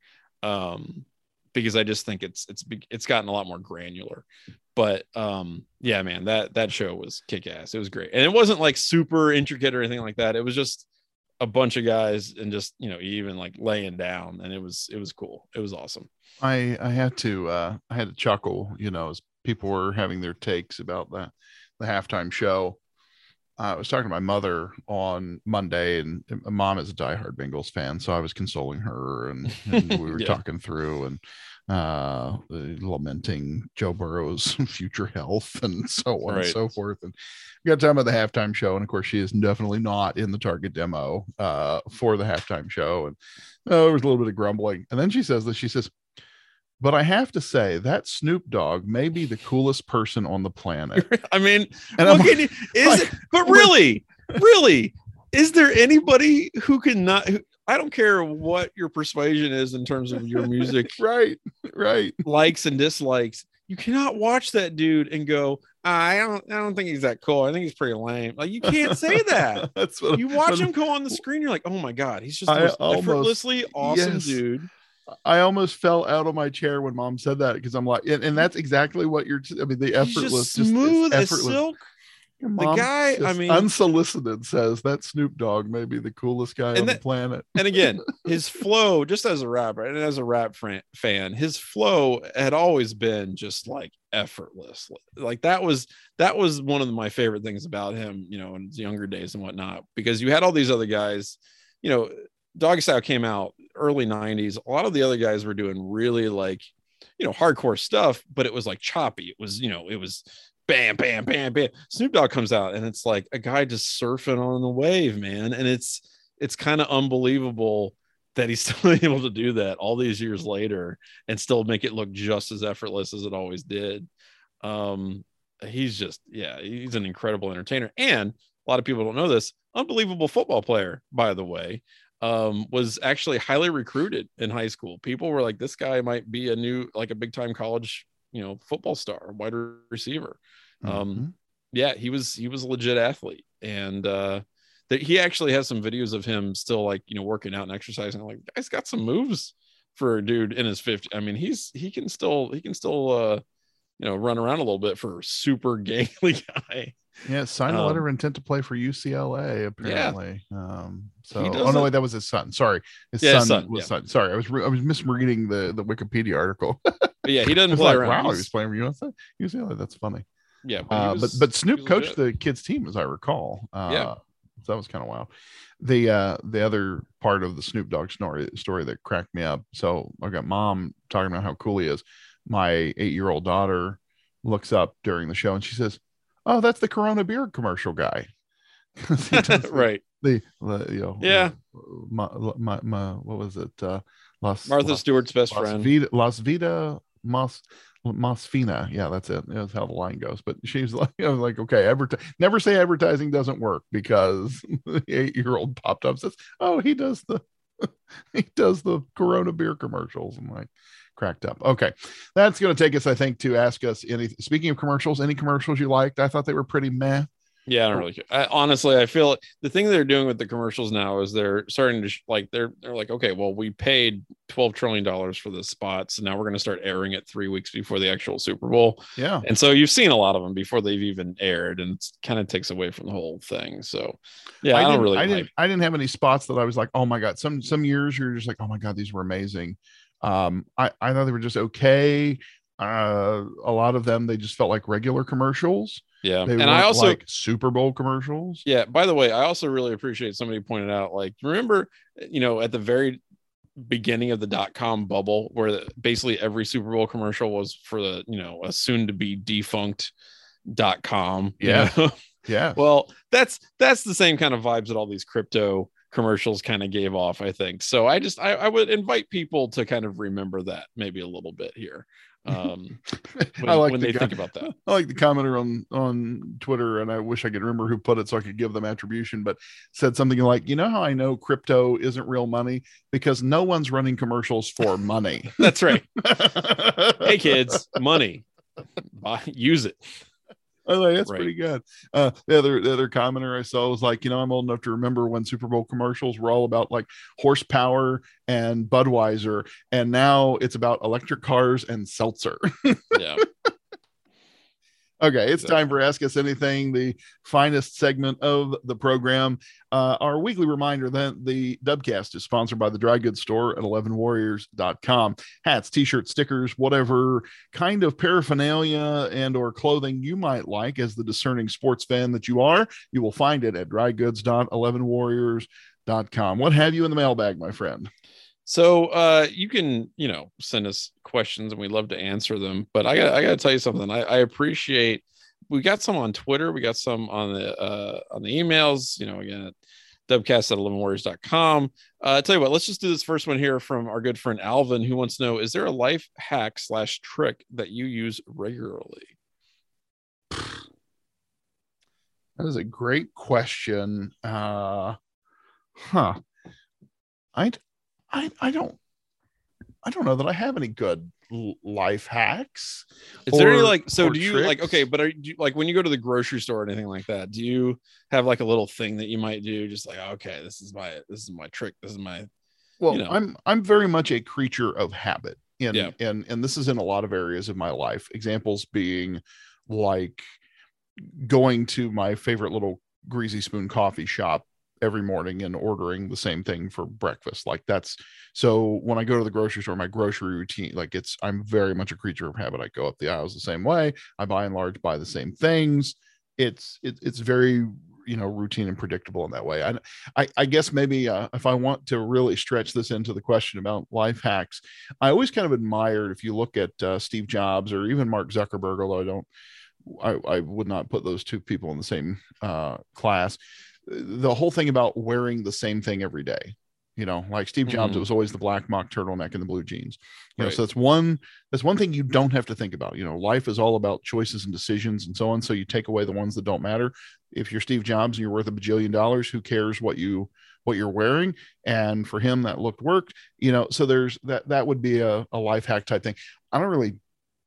Um, because I just think it's it's it's gotten a lot more granular. But um, yeah, man, that that show was kick ass. It was great, and it wasn't like super intricate or anything like that. It was just a bunch of guys and just you know even like laying down, and it was it was cool. It was awesome. I I had to uh, I had to chuckle, you know, as people were having their takes about the the halftime show I was talking to my mother on Monday, and mom is a diehard Bengals fan, so I was consoling her, and, and we were yeah. talking through, and uh, lamenting Joe Burrow's future health and so on right. and so forth. And we got time about the halftime show, and of course, she is definitely not in the target demo uh, for the halftime show. And oh, there was a little bit of grumbling, and then she says that she says. But I have to say that Snoop Dogg may be the coolest person on the planet. I mean, and well, you, is like, it, but really, really, is there anybody who can not? Who, I don't care what your persuasion is in terms of your music, right, right, likes and dislikes. You cannot watch that dude and go, I don't, I don't think he's that cool. I think he's pretty lame. Like you can't say that. That's what you watch him go on the screen. You're like, oh my god, he's just almost, effortlessly awesome yes. dude. I almost fell out of my chair when mom said that because I'm like, and, and that's exactly what you're. I mean, the effortless, just smooth just, as silk the guy, I mean, unsolicited says that Snoop Dogg may be the coolest guy on that, the planet. and again, his flow, just as a rapper and as a rap fan, his flow had always been just like effortless. Like that was that was one of my favorite things about him, you know, in his younger days and whatnot, because you had all these other guys, you know, Doggy Style came out early '90s. A lot of the other guys were doing really like, you know, hardcore stuff, but it was like choppy. It was, you know, it was bam, bam, bam, bam. Snoop Dogg comes out and it's like a guy just surfing on the wave, man. And it's it's kind of unbelievable that he's still able to do that all these years later and still make it look just as effortless as it always did. Um, he's just yeah, he's an incredible entertainer. And a lot of people don't know this, unbelievable football player, by the way. Um, was actually highly recruited in high school. People were like, this guy might be a new, like a big time college you know football star, wide receiver. Um, mm-hmm. Um, yeah, he was he was a legit athlete, and uh, that he actually has some videos of him still like you know working out and exercising. Like, guy's got some moves for a dude in his 50. I mean, he's he can still he can still uh, you know run around a little bit for a super gangly guy. Yeah, signed a letter um, of intent to play for UCLA. Apparently, yeah. um, so oh no, wait, that was his son. Sorry, his yeah, son, son was yeah. son. Sorry, I was re- I was misreading the the Wikipedia article. yeah, he doesn't play like, around. Wow, he's, he's playing for UCLA. UCLA. That's funny. Yeah, but uh, was, but, but Snoop coached legit. the kids' team, as I recall. Uh, yeah, so that was kind of wild. The uh the other part of the Snoop Dogg story story that cracked me up. So I got mom talking about how cool he is. My eight year old daughter looks up during the show and she says, "Oh, that's the Corona beer commercial guy." right. The, the, you know yeah my, my, my, what was it uh Las, Martha Las, Stewart's best Las friend Vida, Las Vida Mas Masfina. Yeah, that's it. That's how the line goes. But she's like, I was like, okay, advertise. Never say advertising doesn't work because the eight year old popped up says, oh, he does the he does the Corona beer commercials. I'm like, cracked up. Okay, that's going to take us, I think, to ask us any. Speaking of commercials, any commercials you liked? I thought they were pretty meh. Yeah, I don't really care. I, honestly, I feel the thing they're doing with the commercials now is they're starting to sh- like they're they're like, okay, well, we paid twelve trillion dollars for the spots, and now we're going to start airing it three weeks before the actual Super Bowl. Yeah, and so you've seen a lot of them before they've even aired, and it kind of takes away from the whole thing. So, yeah, I, I don't really. I didn't. I didn't have any spots that I was like, oh my god. Some some years you're just like, oh my god, these were amazing. Um, I I thought they were just okay. Uh, a lot of them they just felt like regular commercials yeah. They and I also like Super Bowl commercials. Yeah. By the way, I also really appreciate somebody pointed out, like, remember, you know, at the very beginning of the dot com bubble where basically every Super Bowl commercial was for the, you know, a soon to be defunct dot com. Yeah. You know? Yeah. well, that's that's the same kind of vibes that all these crypto commercials kind of gave off, I think. So I just I, I would invite people to kind of remember that maybe a little bit here um when, I like when the they think about that. I like the commenter on on Twitter, and I wish I could remember who put it so I could give them attribution, but said something like, "You know how I know crypto isn't real money because no one's running commercials for money." That's right. hey kids, money, Buy, use it. I was like, that's right. pretty good. Uh, the other the other commenter I saw was like, you know, I'm old enough to remember when Super Bowl commercials were all about like horsepower and Budweiser, and now it's about electric cars and seltzer. yeah. Okay, it's time for Ask Us Anything, the finest segment of the program. Uh, our weekly reminder that the Dubcast is sponsored by the dry goods store at 11warriors.com. Hats, t-shirts, stickers, whatever kind of paraphernalia and or clothing you might like as the discerning sports fan that you are, you will find it at drygoods.11warriors.com. What have you in the mailbag, my friend? So uh, you can, you know, send us questions and we love to answer them. But I got I got to tell you something. I, I, appreciate. We got some on Twitter. We got some on the uh, on the emails. You know, again, dubcast at 11warriors.com. Uh, tell you what, let's just do this first one here from our good friend Alvin, who wants to know: Is there a life hack slash trick that you use regularly? That is a great question. Uh, huh. I, I, I don't, I don't know that I have any good life hacks. Is or, there any like so do you tricks? like okay, but are you like when you go to the grocery store or anything like that, do you have like a little thing that you might do just like okay, this is my this is my trick, this is my well, you know. I'm I'm very much a creature of habit. And yeah. and and this is in a lot of areas of my life. Examples being like going to my favorite little greasy spoon coffee shop every morning and ordering the same thing for breakfast like that's so when i go to the grocery store my grocery routine like it's i'm very much a creature of habit. I go up the aisles the same way. I by and large buy the same things. It's it, it's very you know routine and predictable in that way. I i, I guess maybe uh, if i want to really stretch this into the question about life hacks i always kind of admired if you look at uh, steve jobs or even mark zuckerberg although i don't I, I would not put those two people in the same uh, class. The whole thing about wearing the same thing every day, you know, like Steve Jobs, mm-hmm. it was always the black mock turtleneck and the blue jeans. You right. know, so that's one that's one thing you don't have to think about. You know, life is all about choices and decisions and so on. So you take away the ones that don't matter. If you're Steve Jobs and you're worth a bajillion dollars, who cares what you what you're wearing? And for him, that looked worked. You know, so there's that that would be a, a life hack type thing. I don't really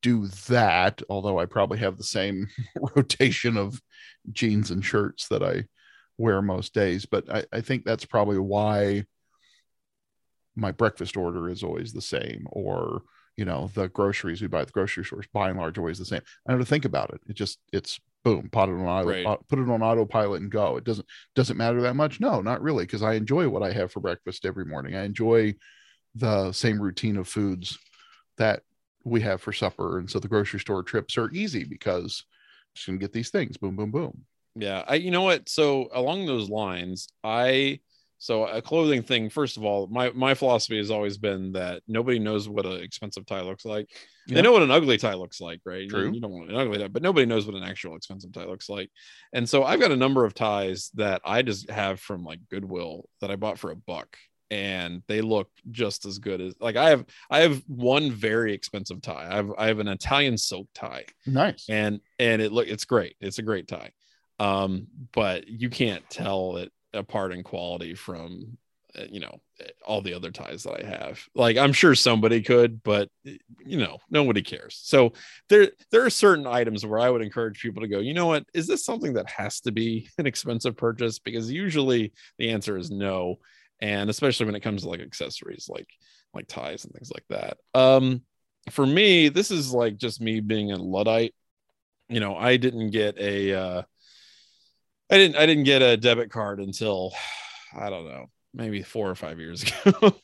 do that, although I probably have the same rotation of jeans and shirts that I wear most days. But I, I think that's probably why my breakfast order is always the same, or you know, the groceries we buy at the grocery stores by and large always the same. I don't think about it. It just it's boom, put it on auto, right. put it on autopilot and go. It doesn't doesn't matter that much. No, not really, because I enjoy what I have for breakfast every morning. I enjoy the same routine of foods that we have for supper. And so the grocery store trips are easy because I'm just gonna get these things. Boom, boom, boom. Yeah. I you know what? So along those lines, I so a clothing thing, first of all, my my philosophy has always been that nobody knows what an expensive tie looks like. They know what an ugly tie looks like, right? True. You, you don't want an ugly tie, but nobody knows what an actual expensive tie looks like. And so I've got a number of ties that I just have from like Goodwill that I bought for a buck and they look just as good as like I have I have one very expensive tie. I have I have an Italian silk tie. Nice. And and it look it's great. It's a great tie. Um but you can't tell it apart in quality from uh, you know all the other ties that I have. Like I'm sure somebody could, but you know, nobody cares. So there there are certain items where I would encourage people to go, you know what, is this something that has to be an expensive purchase? Because usually the answer is no and especially when it comes to like accessories like like ties and things like that um for me this is like just me being a luddite you know i didn't get a uh i didn't i didn't get a debit card until i don't know maybe four or five years ago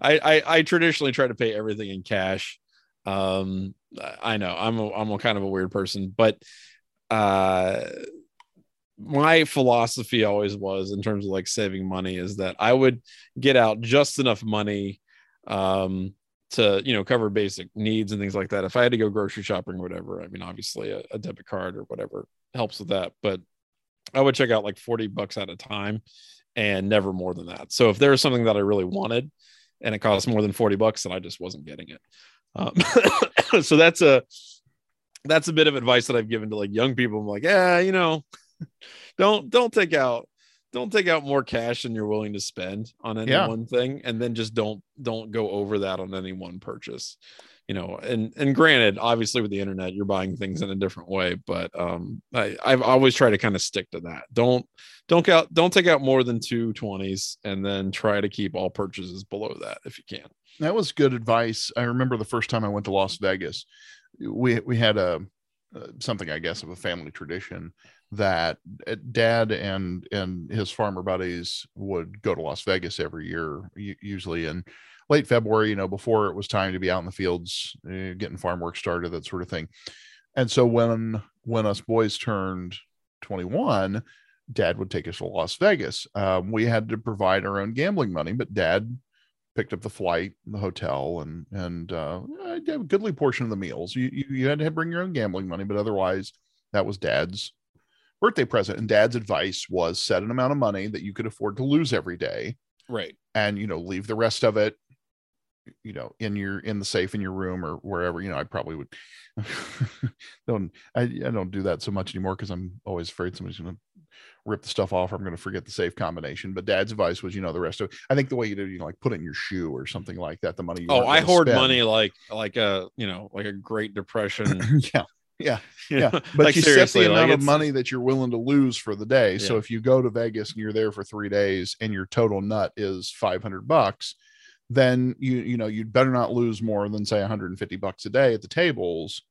I, I i traditionally try to pay everything in cash um i know i'm a, i'm a kind of a weird person but uh my philosophy always was in terms of like saving money is that I would get out just enough money um, to you know cover basic needs and things like that. If I had to go grocery shopping or whatever, I mean obviously a, a debit card or whatever helps with that, but I would check out like 40 bucks at a time and never more than that. So if there was something that I really wanted and it cost more than 40 bucks, then I just wasn't getting it. Um, so that's a that's a bit of advice that I've given to like young people. I'm like, yeah, you know, don't don't take out don't take out more cash than you're willing to spend on any yeah. one thing and then just don't don't go over that on any one purchase you know and and granted obviously with the internet you're buying things in a different way but um I, i've always tried to kind of stick to that. Don't don't out don't take out more than two 20s and then try to keep all purchases below that if you can. That was good advice. I remember the first time i went to las vegas we we had a uh, something i guess of a family tradition that uh, dad and and his farmer buddies would go to Las Vegas every year, usually in late February, you know, before it was time to be out in the fields, uh, getting farm work started, that sort of thing. And so when when us boys turned 21, dad would take us to Las Vegas. Um, we had to provide our own gambling money, but dad picked up the flight, the hotel, and and uh, a goodly portion of the meals. You, you you had to bring your own gambling money, but otherwise, that was Dad's birthday present. And Dad's advice was set an amount of money that you could afford to lose every day, right? And you know, leave the rest of it, you know, in your in the safe in your room or wherever. You know, I probably would don't I, I don't do that so much anymore because I'm always afraid somebody's going to rip the stuff off or I'm going to forget the safe combination. But dad's advice was, you know, the rest of I think the way you do, you know, like put it in your shoe or something like that. The money. oh, I hoard spend. money like like a you know like a Great Depression. yeah. Yeah, yeah, but like you set the amount like of money that you're willing to lose for the day. Yeah. So if you go to Vegas and you're there for three days and your total nut is 500 bucks, then you you know you'd better not lose more than say 150 bucks a day at the tables.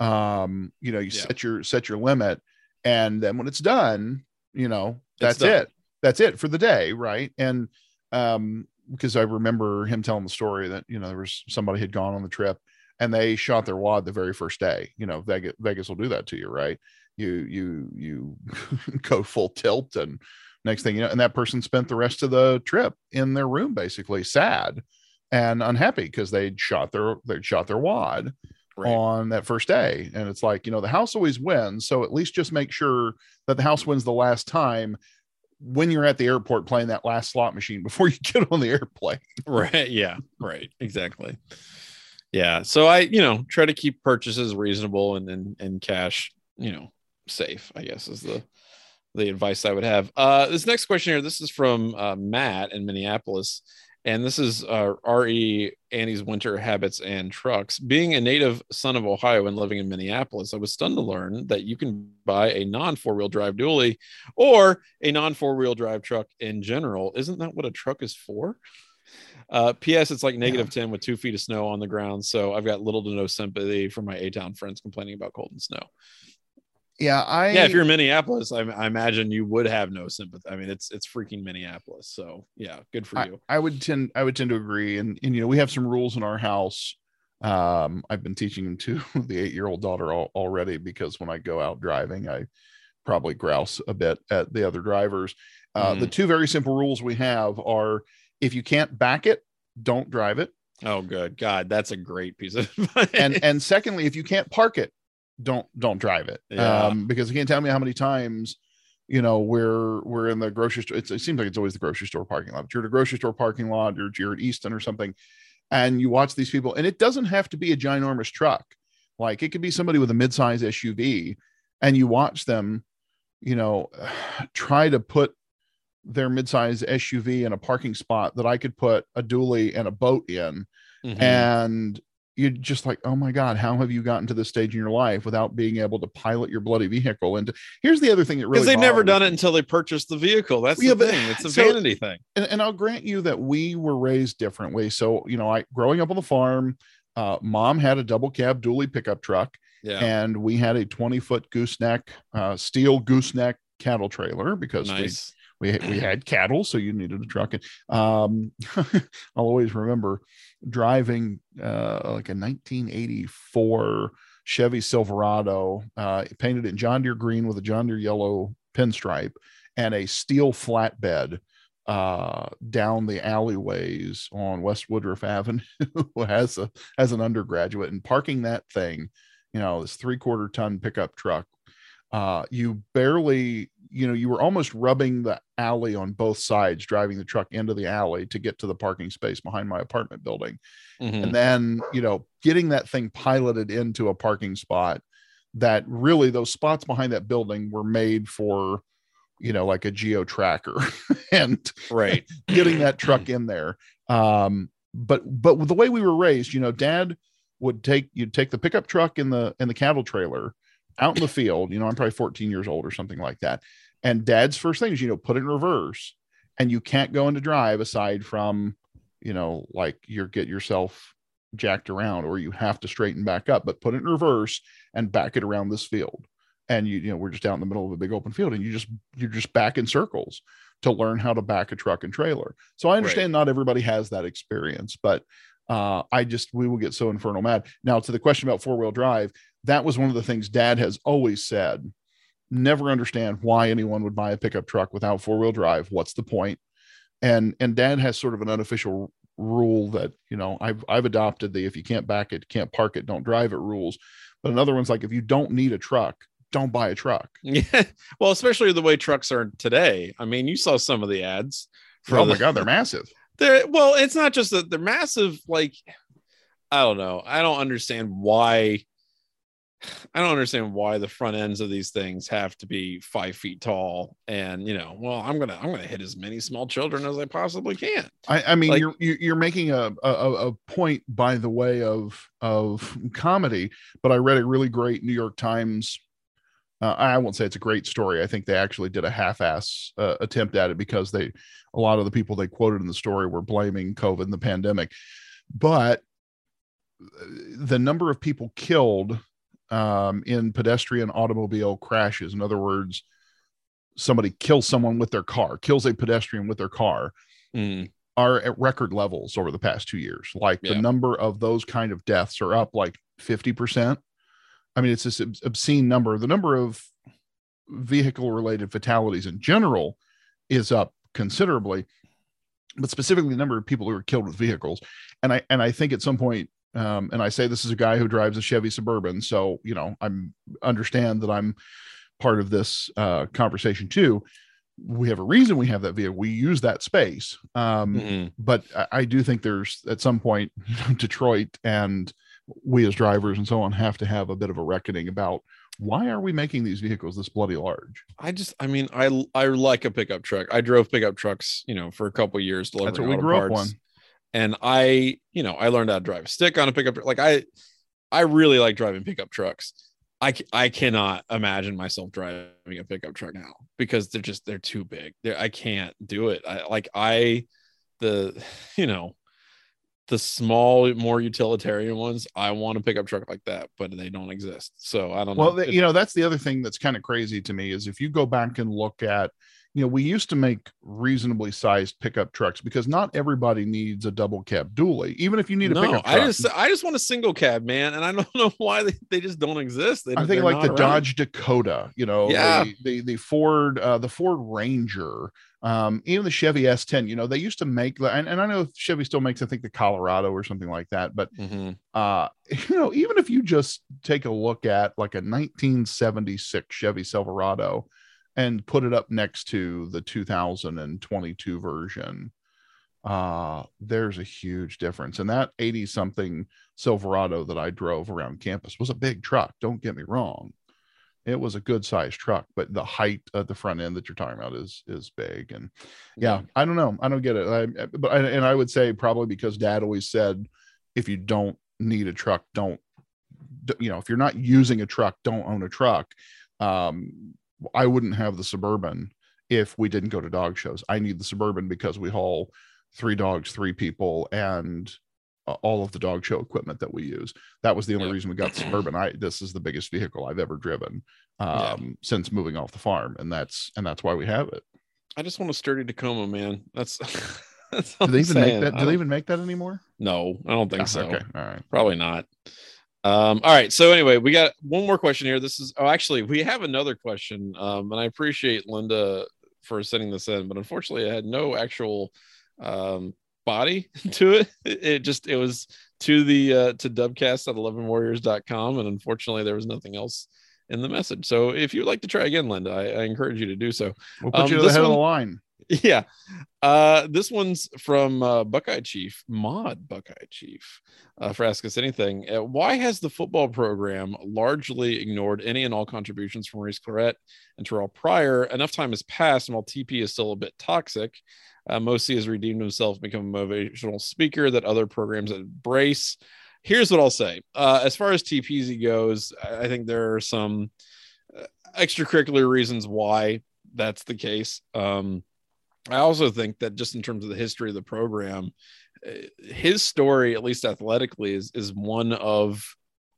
Um, you know, you yeah. set your set your limit, and then when it's done, you know that's it. That's it for the day right? And um because i remember him telling the story that you know there was somebody had gone on the trip and they shot their wad the very first day. You know vegas, vegas will do that to you right? You you you go full tilt and next thing you know and that person spent the rest of the trip in their room basically sad and unhappy because they'd shot their they'd shot their wad right. on that first day. And it's like, you know, the house always wins. So at least just make sure that the house wins the last time when you're at the airport playing that last slot machine before you get on the airplane. Right. Yeah. Right. Exactly. Yeah. So I, you know, try to keep purchases reasonable and and, and cash, you know, safe, I guess is the the advice I would have. Uh this next question here, this is from uh, Matt in Minneapolis and this is uh, re annie's winter habits and trucks being a native son of ohio and living in minneapolis i was stunned to learn that you can buy a non four-wheel drive dually or a non four-wheel drive truck in general isn't that what a truck is for uh, ps it's like negative yeah. 10 with two feet of snow on the ground so i've got little to no sympathy for my a-town friends complaining about cold and snow yeah i yeah if you're in minneapolis I, I, imagine you would have no sympathy i mean it's it's freaking minneapolis so yeah good for you I, I, would tend i would tend to agree and, and you know we have some rules in our house um i've been teaching them to the eight year old daughter all, already because when i go out driving i probably grouse a bit at the other drivers uh, mm. the two very simple rules we have are if you can't back it don't drive it oh good god that's a great piece of advice. and and secondly if you can't park it don't don't drive it yeah. um, because you can't tell me how many times you know we're we're in the grocery store it seems like it's always the grocery store parking lot but you're at a grocery store parking lot or you're at easton or something and you watch these people and it doesn't have to be a ginormous truck like it could be somebody with a mid-size suv and you watch them you know try to put their mid-size suv in a parking spot that i could put a dually and a boat in mm-hmm. and you're just like, oh my God, how have you gotten to this stage in your life without being able to pilot your bloody vehicle? And here's the other thing that really because they've never done it until they purchased the vehicle. That's yeah, the thing. It's a so, vanity thing. And, and, I'll grant you that we were raised differently. So, you know, I growing up on the farm, uh, mom had a double cab dually pickup truck. Yeah. And we had a 20 foot gooseneck, uh, steel gooseneck cattle trailer because nice. We, we, had cattle. So you needed a truck. And um, I'll always remember driving uh, like a 1984 Chevy Silverado, uh, painted in John Deere green with a John Deere yellow pinstripe and a steel flatbed uh, down the alleyways on West Woodruff Avenue as a as an undergraduate and parking that thing, you know, this three quarter ton pickup truck. Uh, you barely you know you were almost rubbing the alley on both sides driving the truck into the alley to get to the parking space behind my apartment building. Mm-hmm. and then you know getting that thing piloted into a parking spot that really those spots behind that building were made for you know like a geo tracker and right. getting that truck in there. Um but but the way we were raised you know dad would take you'd take the pickup truck in the in the cattle trailer out in the field you know i'm probably 14 years old or something like that and dad's first thing is, you know, put it in reverse. And you can't go into drive aside from, you know, like you're get yourself jacked around or you have to straighten back up, but put it in reverse and back it around this field. And you, you know, we're just out in the middle of a big open field and you just you're just back in circles to learn how to back a truck and trailer. So I understand right. not everybody has that experience, but uh, I just we will get so infernal mad. Now to the question about four wheel drive, that was one of the things Dad has always said never understand why anyone would buy a pickup truck without four wheel drive. What's the point? And and dad has sort of an unofficial rule that you know I've I've adopted the if you can't back it, can't park it, don't drive it rules. But another one's like if you don't need a truck, don't buy a truck. Yeah. Well, especially the way trucks are today. I mean, you saw some of the ads. For oh the, my god, they're massive. They're well, it's not just that they're massive. Like, I don't know. I don't understand why I don't understand why the front ends of these things have to be five feet tall. And you know, well, I'm gonna I'm gonna hit as many small children as I possibly can. I, I mean, like, you're you're making a, a a point by the way of of comedy, but I read a really great New York Times. Uh, I won't say it's a great story. I think they actually did a half-ass uh, attempt at it because they a lot of the people they quoted in the story were blaming COVID and the pandemic, but uh, the number of people killed um, in pedestrian automobile crashes. In other words, somebody kills someone with their car, kills a pedestrian with their car, mm. are at record levels over the past two years. Like yeah. the number of those kind of deaths are up like 50%. I mean, it's this obscene number. The number of vehicle related fatalities in general is up considerably but specifically the number of people who are killed with vehicles and i and i think at some point um, and I say this is a guy who drives a Chevy Suburban, so you know I'm understand that I'm part of this uh, conversation too. We have a reason we have that vehicle. We use that space, um, mm-hmm. but I, I, do think there's at some point Detroit and we as drivers and so on have to have a bit of a reckoning about why are we making these vehicles this bloody large? I just, I mean, I I like a pickup truck. I drove pickup trucks, you know, for a couple years. That's what we grew parts. up on and I, you know, I learned how to drive a stick on a pickup. Like I, I really like driving pickup trucks. I, I cannot imagine myself driving a pickup truck now because they're just they're too big. They're, I can't do it. I like I the you know the small more utilitarian ones I want a pickup truck like that but they don't exist. So I don't well, know. Well, you know that's the other thing that's kind of crazy to me is if you go back and look at you know, we used to make reasonably sized pickup trucks because not everybody needs a double cab dually, even if you need a no, pickup truck. I just I just want a single cab, man. And I don't know why they, they just don't exist. They, I think like the around. Dodge Dakota, you know, yeah. the, the, the Ford, uh, the Ford Ranger, um, even the Chevy S10, you know, they used to make and, and I know Chevy still makes, I think the Colorado or something like that. But, mm-hmm. uh, you know, even if you just take a look at like a 1976 Chevy Silverado, and put it up next to the 2022 version uh there's a huge difference. And that 80 something silverado that i drove around campus was a big truck don't get me wrong. It was a good sized truck but the height at the front end that you're talking about is is big. And yeah i don't know. I don't get it. I, but I, and i would say probably because dad always said if you don't need a truck don't you know if you're not using a truck don't own a truck. Um I wouldn't have the Suburban if we didn't go to dog shows. I need the Suburban because we haul three dogs, three people, and all of the dog show equipment that we use. That was the only yeah. reason we got the Suburban. I this is the biggest vehicle I've ever driven um, yeah. since moving off the farm, and that's and that's why we have it. I just want a sturdy Tacoma, man. That's. that's do they even saying. make that? Do they even make that anymore? No, I don't think oh, so. Okay, all right, probably not. Um, all right. So anyway, we got one more question here. This is oh, actually we have another question, um, and I appreciate Linda for sending this in, but unfortunately, it had no actual um, body to it. It just it was to the uh, to dubcast at 11warriors.com, and unfortunately, there was nothing else in the message. So if you'd like to try again, Linda, I, I encourage you to do so. We'll put um, you to the head one, of the line. Yeah. Uh, this one's from uh, Buckeye Chief, Mod Buckeye Chief, uh, for Ask Us Anything. Uh, why has the football program largely ignored any and all contributions from Maurice Clarett and Terrelle Pryor? Enough time has passed, and while TP is still a bit toxic, uh, has redeemed himself, become a motivational speaker that other programs embrace. Here's what I'll say. Uh, as far as TPZ goes, I think there are some uh, extracurricular reasons why that's the case. Um, I also think that just in terms of the history of the program, eh, his story, at least athletically, is is one of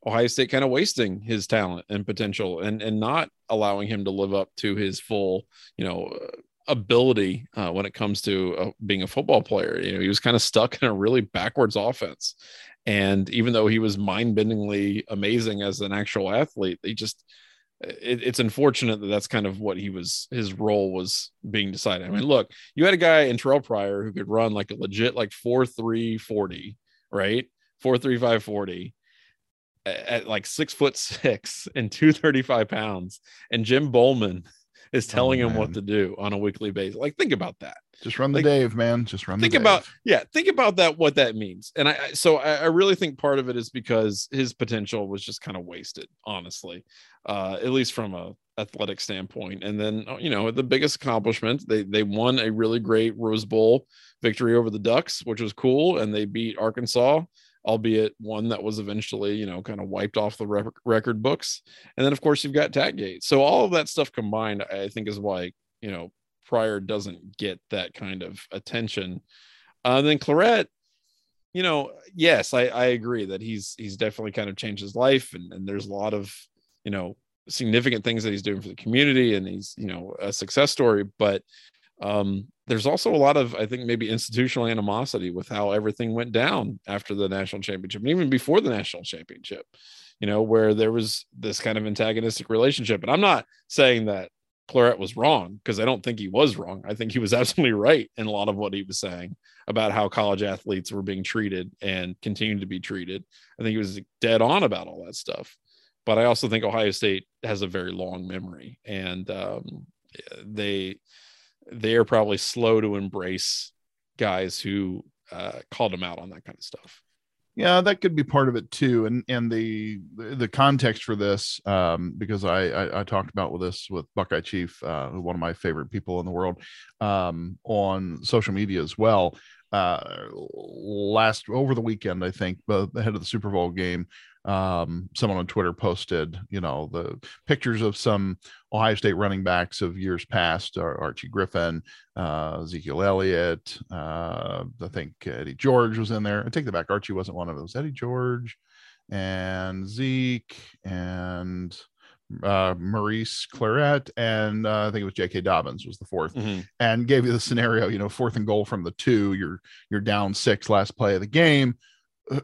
Ohio State kind of wasting his talent and potential and and not allowing him to live up to his full, you know, ability uh, when it comes to uh, being a football player. You know, he was kind of stuck in a really backwards offense. And even though he was mind-bendingly amazing as an actual athlete, he just it, it's unfortunate that that's kind of what he was his role was being decided. I mean, mm-hmm. look, you had a guy in Terrelle Pryor who could run like a legit like four three forty, right? Four three five forty at, like six foot six and 235 pounds. And Jim Bollman is oh, telling oh, him what to do on a weekly basis. Like, think about that. Just run the like, Dave, man. Just run. Think about yeah. Think about that. What that means, and I so I, I really think part of it is because his potential was just kind of wasted, honestly, uh, at least from a athletic standpoint. And then uh, you know the biggest accomplishment they they won a really great Rose Bowl victory over the Ducks, which was cool, and they beat Arkansas albeit one that was eventually, you know, kind of wiped off the rec- record books. And then, of course, you've got Taggate. So all of that stuff combined, I think, is why you know Pryor doesn't get that kind of attention. Uh, then Clarett, you know, yes, I, I agree that he's he's definitely kind of changed his life, and, and there's a lot of you know significant things that he's doing for the community, and he's you know a success story. But um, there's also a lot of i think maybe institutional animosity with how everything went down after the national championship and even before the national championship you know where there was this kind of antagonistic relationship and i'm not saying that Clarett was wrong because I don't think he was wrong. I think he was absolutely right in a lot of what he was saying about how college athletes were being treated and continue to be treated. I think he was dead on about all that stuff. But I also think Ohio State has a very long memory and um, they they are probably slow to embrace guys who uh, called them out on that kind of stuff. Yeah, that could be part of it too, and and the the context for this, um, because I, I, I talked about with this with Buckeye Chief, uh, one of my favorite people in the world, um, on social media as well. Uh, last over the weekend, I think, uh, ahead of the Super Bowl game, um, someone on Twitter posted, you know, the pictures of some Ohio State running backs of years past, Archie Griffin, uh, Ezekiel Elliott. Uh, I think Eddie George was in there. I take that back. Archie wasn't one of those. Eddie George and Zeke and uh, Maurice Clarett, and uh, I think it was J.K. Dobbins was the 4th mm-hmm. and gave you the scenario. You know, fourth and goal from the two. You're you're down six, last play of the game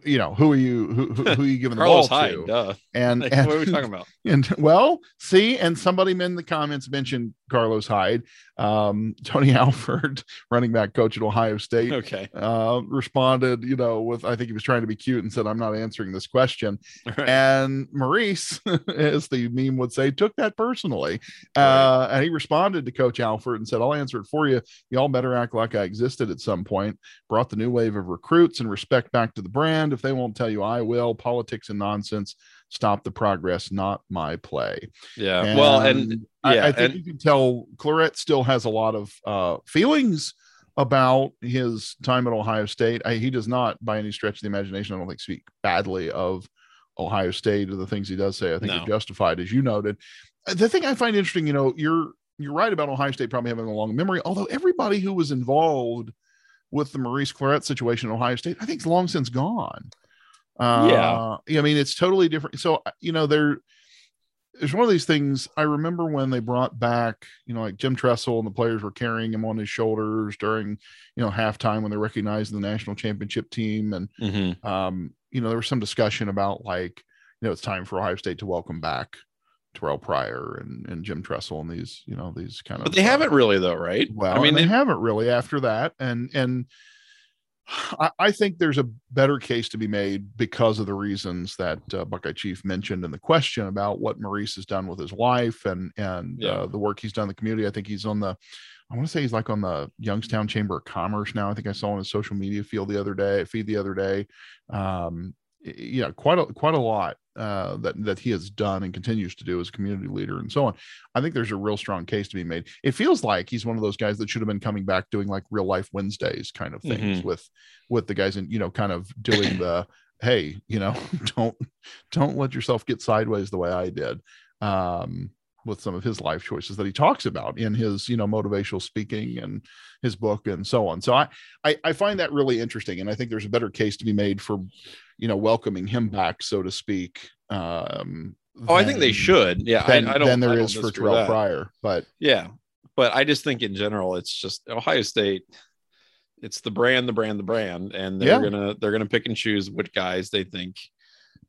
you know who are you who, who, are you giving the ball Hyde, to duh. and, like, and what are we talking about? and well see and somebody in the comments mentioned carlos hyde. Um, tony alford running back coach at ohio state okay. uh, responded you know with i think he was trying to be cute and said i'm not answering this question. Right. and maurice as the meme would say took that personally. Uh, and he responded to coach alford and said i'll answer it for you. Y'all better act like i existed at some point. Brought the new wave of recruits and respect back to the brand if they won't tell you, I will. Politics and nonsense stop the progress, not my play. Yeah. And well, and yeah, I, I think and, you can tell Clarett still has a lot of uh, feelings about his time at Ohio State. I, he does not, by any stretch of the imagination, I don't think speak badly of Ohio State or the things he does say. I think no. are justified, as you noted. The thing I find interesting, you know, you're you're right about Ohio State probably having a long memory, although everybody who was involved with the Maurice Clarett situation in Ohio State, I think it's long since gone. Uh, yeah. I mean, it's totally different. So, uh, you know, there, there's one of these things. I remember when they brought back, you know, like Jim Tressel and the players were carrying him on his shoulders during, you know, halftime when they recognized the national championship team. And, mm-hmm. um, you know, there was some discussion about like, you know, it's time for Ohio State to welcome back Terrelle Pryor and, and Jim Tressel and these, you know, these kind of. But they uh, haven't really, though, right? Well, I mean, they, they haven't really after that, and and I, I, think there's a better case to be made because of the reasons that uh, Buckeye Chief mentioned in the question about what Maurice has done with his wife and and yeah. uh, the work he's done in the community. I think he's on the. I want to say he's like on the Youngstown Chamber of Commerce now. I think I saw on his social media field the other day, feed the other day. Um, yeah, quite a quite a lot uh, that that he has done and continues to do as a community leader and so on. I think there's a real strong case to be made. It feels like he's one of those guys that should have been coming back doing like real life Wednesdays kind of things mm-hmm. with with the guys and you know kind of doing the hey you know don't don't let yourself get sideways the way I did. Um, with some of his life choices that he talks about in his you know motivational speaking and his book and so on so I, I i find that really interesting and i think there's a better case to be made for you know welcoming him back so to speak um oh than, i think they should yeah than, I, I don't than there I is for terrell that. pryor but yeah but i just think in general it's just ohio state it's the brand the brand the brand and they're yeah. gonna they're gonna pick and choose which guys they think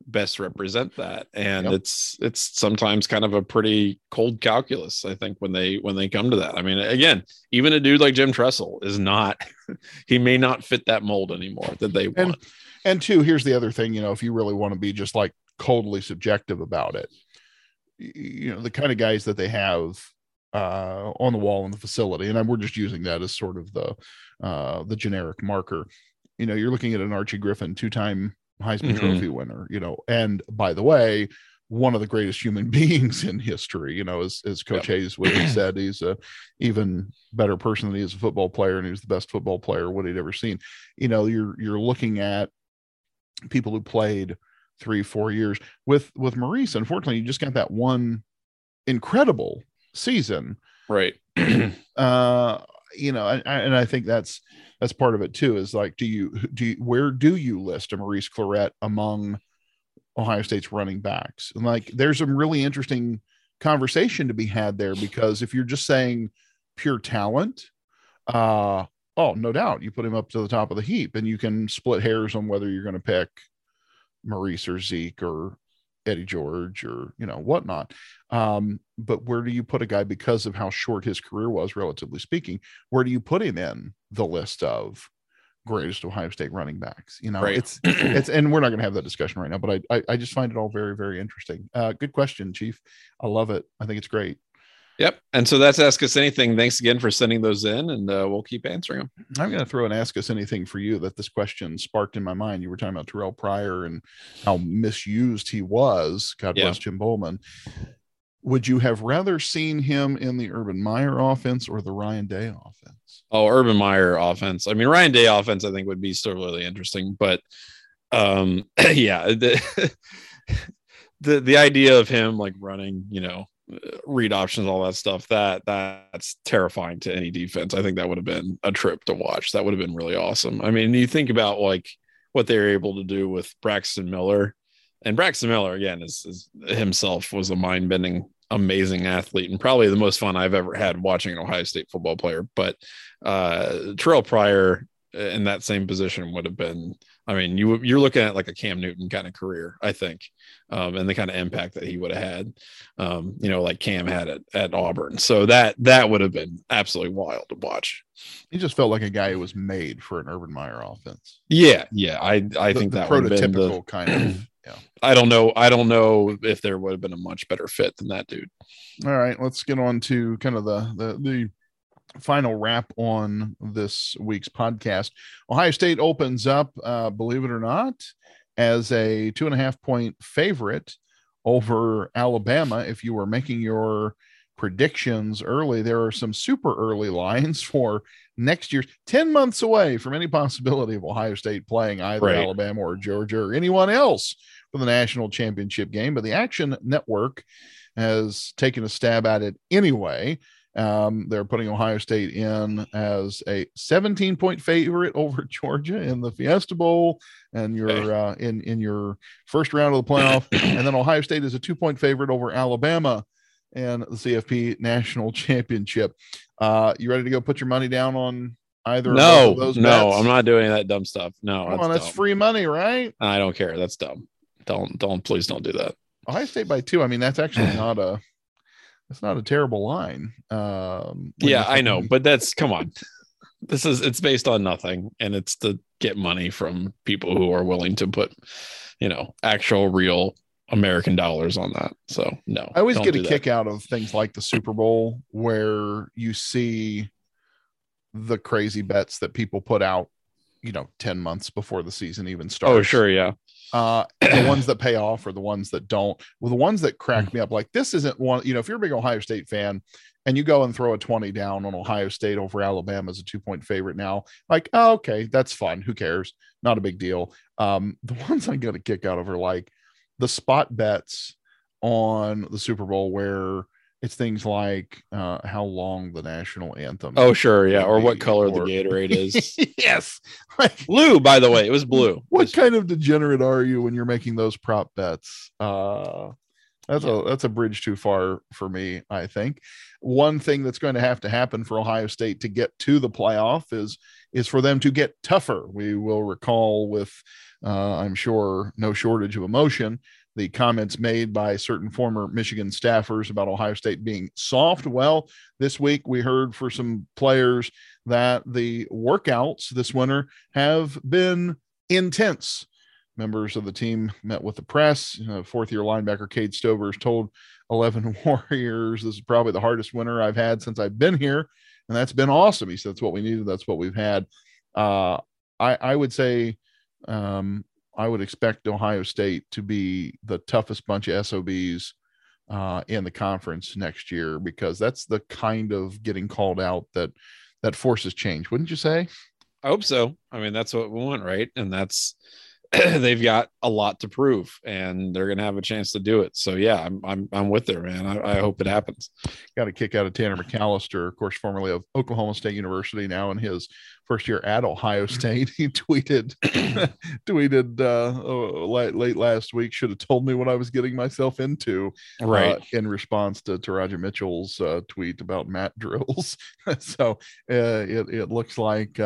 best represent that and yep. it's it's sometimes kind of a pretty cold calculus i think when they when they come to that i mean again even a dude like jim tressel is not he may not fit that mold anymore that they want and, two here's the other thing you know if you really want to be just like coldly subjective about it you know the kind of guys that they have uh, on the wall in the facility, and we're just using that as sort of the uh, the generic marker. You know, you're looking at an Archie Griffin, two-time Heisman mm-hmm. Trophy winner. You know, and by the way, one of the greatest human beings in history. You know, as as Coach yep. Hayes would have said, he's a even better person than he is a football player, and he's the best football player what he'd ever seen. You know, you're you're looking at people who played three, four years with with Maurice. Unfortunately, you just got that one incredible season. Right. uh, you know, and, and I think that's that's part of it too. Is like, do you do you, where do you list a Maurice Clarett among Ohio State's running backs? And like, there's some really interesting conversation to be had there because if you're just saying pure talent, uh, oh, no doubt, you put him up to the top of the heap, and you can split hairs on whether you're going to pick Maurice or Zeke or Eddie George or you know whatnot. Um, but where do you put a guy because of how short his career was, relatively speaking? Where do you put him in the list of greatest Ohio State running backs? You know, right. it's it's and we're not going to have that discussion right now. But I, I, I just find it all very very interesting. Uh, good question, Chief. I love it. I think it's great. Yep. And so that's Ask Us Anything. Thanks again for sending those in, and uh, we'll keep answering them. I'm going to throw an Ask Us Anything for you that this question sparked in my mind. You were talking about Terrelle Pryor and how misused he was. God bless Jim Bollman. Would you have rather seen him in the Urban Meyer offense or the Ryan Day offense? Oh, Urban Meyer offense. I mean, Ryan Day offense, I think would be still really interesting, but um, yeah, the, the the idea of him like running, you know, read options, all that stuff. That that's terrifying to any defense. I think that would have been a trip to watch. That would have been really awesome. I mean, you think about like what they were able to do with Braxton Miller, and Braxton Miller again is, is himself was a mind bending, amazing athlete, and probably the most fun I've ever had watching an Ohio State football player. But uh, Terrelle Pryor in that same position would have been I mean, you you're looking at like a Cam Newton kind of career, I think, um, and the kind of impact that he would have had, um, you know, like Cam had at, at Auburn. So that that would have been absolutely wild to watch. He just felt like a guy who was made for an Urban Meyer offense. Yeah, yeah, I I the, think that prototypical the, kind of. Yeah. I don't know. I don't know if there would have been a much better fit than that dude. All right, let's get on to kind of the the the final wrap on this week's podcast. Ohio State opens up, uh, believe it or not, as a two and a half point favorite over Alabama. If you were making your predictions early, there are some super early lines for next year, 10 months away from any possibility of Ohio State playing either right. Alabama or Georgia or anyone else for the national championship game. But the Action Network has taken a stab at it anyway. Um, they're putting Ohio State in as a 17 point favorite over Georgia in the Fiesta Bowl, and you're uh, in in your first round of the playoff. and then Ohio State is a two point favorite over Alabama and the CFP National Championship. Uh, you ready to go put your money down on either? No, those no, bets? I'm not doing that dumb stuff. No, Come on, that's free money, right? I don't care. That's dumb. Don't don't please don't do that. Ohio State by two. I mean, that's actually not a that's not a terrible line. Um, yeah, I know, but that's come on. this is it's based on nothing, and it's to get money from people who are willing to put, you know, actual real American dollars on that. So no, I always get a kick out of things like the Super Bowl where you see the crazy bets that people put out, you know, 10 months before the season even starts. Oh, sure. Yeah. Uh, the ones that pay off are the ones that don't. Well, the ones that crack me up, like this isn't one, you know, if you're a big Ohio State fan and you go and throw a 20 down on Ohio State over Alabama as a two point favorite now, like, oh, okay, that's fun. Who cares? Not a big deal. Um, the ones I get a kick out of are like the spot bets on the Super Bowl where it's things like uh, how long the national anthem. Oh, sure, yeah, or what color or... the Gatorade is. yes, like, blue. By the way, it was blue. What kind of degenerate are you when you're making those prop bets? Uh, That's yeah. a that's a bridge too far for me, I think. One thing that's going to have to happen for Ohio State to get to the playoff is is for them to get tougher. We will recall with uh, I'm sure no shortage of emotion the comments made by certain former Michigan staffers about Ohio State being soft. Well, this week we heard for some players that the workouts this winter have been intense. Members of the team met with the press. Uh, fourth year linebacker Cade Stovers told 11 Warriors, This is probably the hardest winter I've had since I've been here. And that's been awesome. He said, That's what we needed. That's what we've had. Uh, I, I would say um, I would expect Ohio State to be the toughest bunch of SOBs uh, in the conference next year because that's the kind of getting called out that that forces change, wouldn't you say? I hope so. I mean, that's what we want, right? And that's they've got a lot to prove and they're going to have a chance to do it. So yeah, I'm, I'm, I'm with there, man. I, I hope it happens. Got a kick out of Tanner McCalister, of course, formerly of Oklahoma State University, now in his first year at Ohio State. He tweeted, tweeted uh, oh, late, late last week, should have told me what I was getting myself into. Uh, right. Uh, in response to, to Roger Mitchell's uh, tweet about mat drills. so uh, it, it looks like,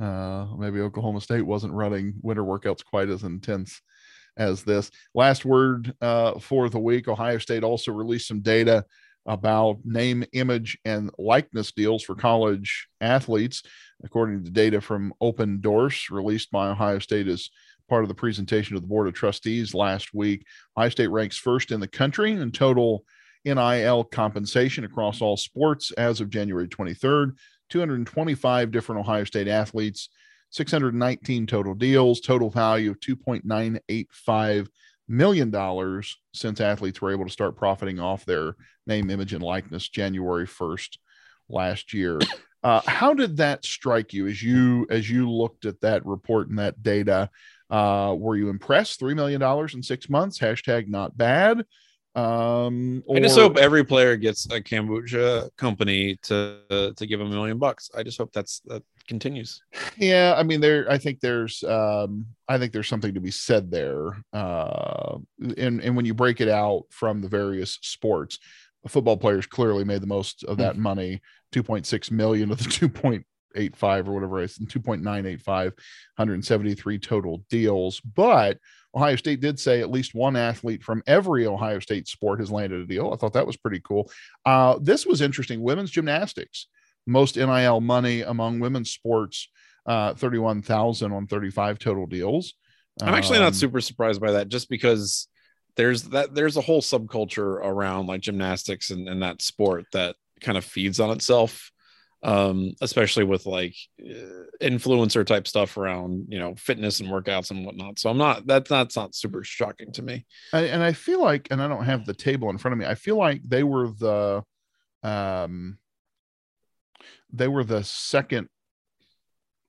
uh, maybe Oklahoma State wasn't running winter workouts quite as intense as this. Last word uh, for the week Ohio State also released some data about name, image, and likeness deals for college athletes. According to data from Opendorse released by Ohio State as part of the presentation to the Board of Trustees last week, Ohio State ranks first in the country in total NIL compensation across all sports as of January 23rd. 225 different Ohio State athletes, 619 total deals, total value of $2.985 million since athletes were able to start profiting off their name, image, and likeness January 1st last year. Uh, how did that strike you as you as you looked at that report and that data? Uh, were you impressed? Three million dollars in six months. Hashtag not bad. Um, or... I just hope every player gets a kombucha company to to give a million bucks. I just hope that's that continues. Yeah, I mean, there. I think there's, um, I think there's something to be said there. Uh, and and when you break it out from the various sports, football players clearly made the most of that mm-hmm. money. Two point six million of the two point eight five or whatever it's 2.985 173 total deals but Ohio State did say at least one athlete from every Ohio State sport has landed a deal. I thought that was pretty cool. Uh, this was interesting. Women's gymnastics, most NIL money among women's sports, uh, 31,000 on 35 total deals. I'm actually um, not super surprised by that just because there's that there's a whole subculture around like gymnastics and, and that sport that kind of feeds on itself um, especially with like uh, influencer type stuff around you know fitness and workouts and whatnot. So I'm not that's not super shocking to me. I, and I feel like, and I don't have the table in front of me. I feel like they were the, um, they were the second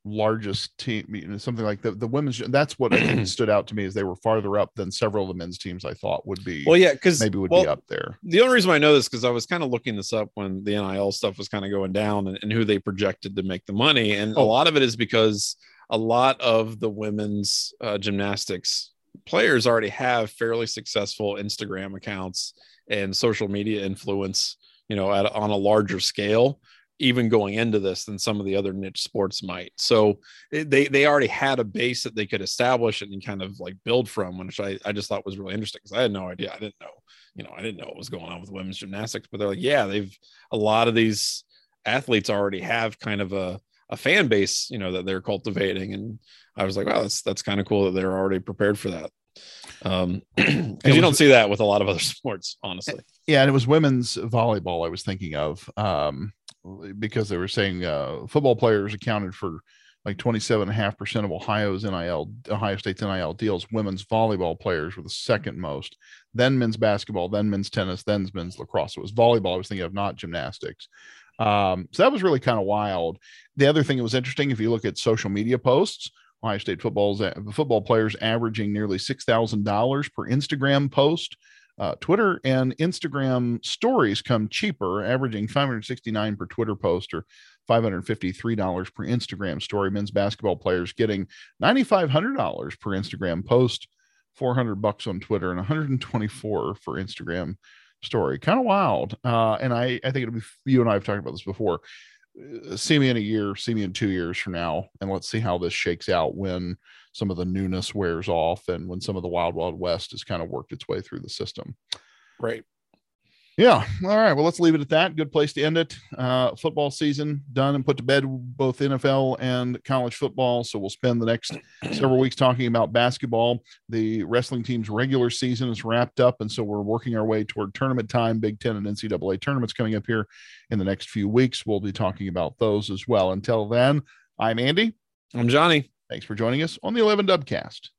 largest team, you know, something like the the women's. That's what stood out to me is they were farther up than several of the men's teams I thought would be. Well, yeah, because maybe would well, be up there. The only reason I know this because I was kind of looking this up when the NIL stuff was kind of going down and, and, who they projected to make the money, and oh. a lot of it is because a lot of the women's uh, gymnastics players already have fairly successful Instagram accounts and social media influence, you know, at on a larger scale even going into this than some of the other niche sports might. So they they already had a base that they could establish and kind of like build from, which I, I just thought was really interesting because I had no idea. I didn't know, you know, I didn't know what was going on with women's gymnastics, but they're like, yeah, they've a lot of these athletes already have kind of a, a fan base, you know, that they're cultivating. And I was like, wow, that's that's kind of cool that they're already prepared for that. Um, because you don't see that with a lot of other sports, honestly. Yeah, and it was women's volleyball I was thinking of. Um, because they were saying uh, football players accounted for like 27.5% of Ohio's NIL, Ohio State's NIL deals. Women's volleyball players were the second most, then men's basketball, then men's tennis, then men's lacrosse. It was volleyball I was thinking of, not gymnastics. Um, so that was really kind of wild. The other thing that was interesting, if you look at social media posts, Ohio State football's football players averaging nearly $6,000 per Instagram post. Uh, Twitter and Instagram stories come cheaper, averaging 569 per Twitter post or $553 per Instagram story. Men's basketball players getting $9,500 per Instagram post. 400 bucks on Twitter and 124 for Instagram story. Kind of wild. Uh, and I, I think it'll be you and I have talked about this before. Uh, see me in a year, see me in two years from now, and let's see how this shakes out when some of the newness wears off and when some of the wild, wild west has kind of worked its way through the system. Right. Yeah. All right. Well, let's leave it at that. Good place to end it. Uh, football season done and put to bed, both NFL and college football. So we'll spend the next several weeks talking about basketball. The wrestling team's regular season is wrapped up. And so we're working our way toward tournament time. Big Ten and NCAA tournaments coming up here in the next few weeks. We'll be talking about those as well. Until then, I'm Andy. I'm Johnny. Thanks for joining us on the 11 Dubcast.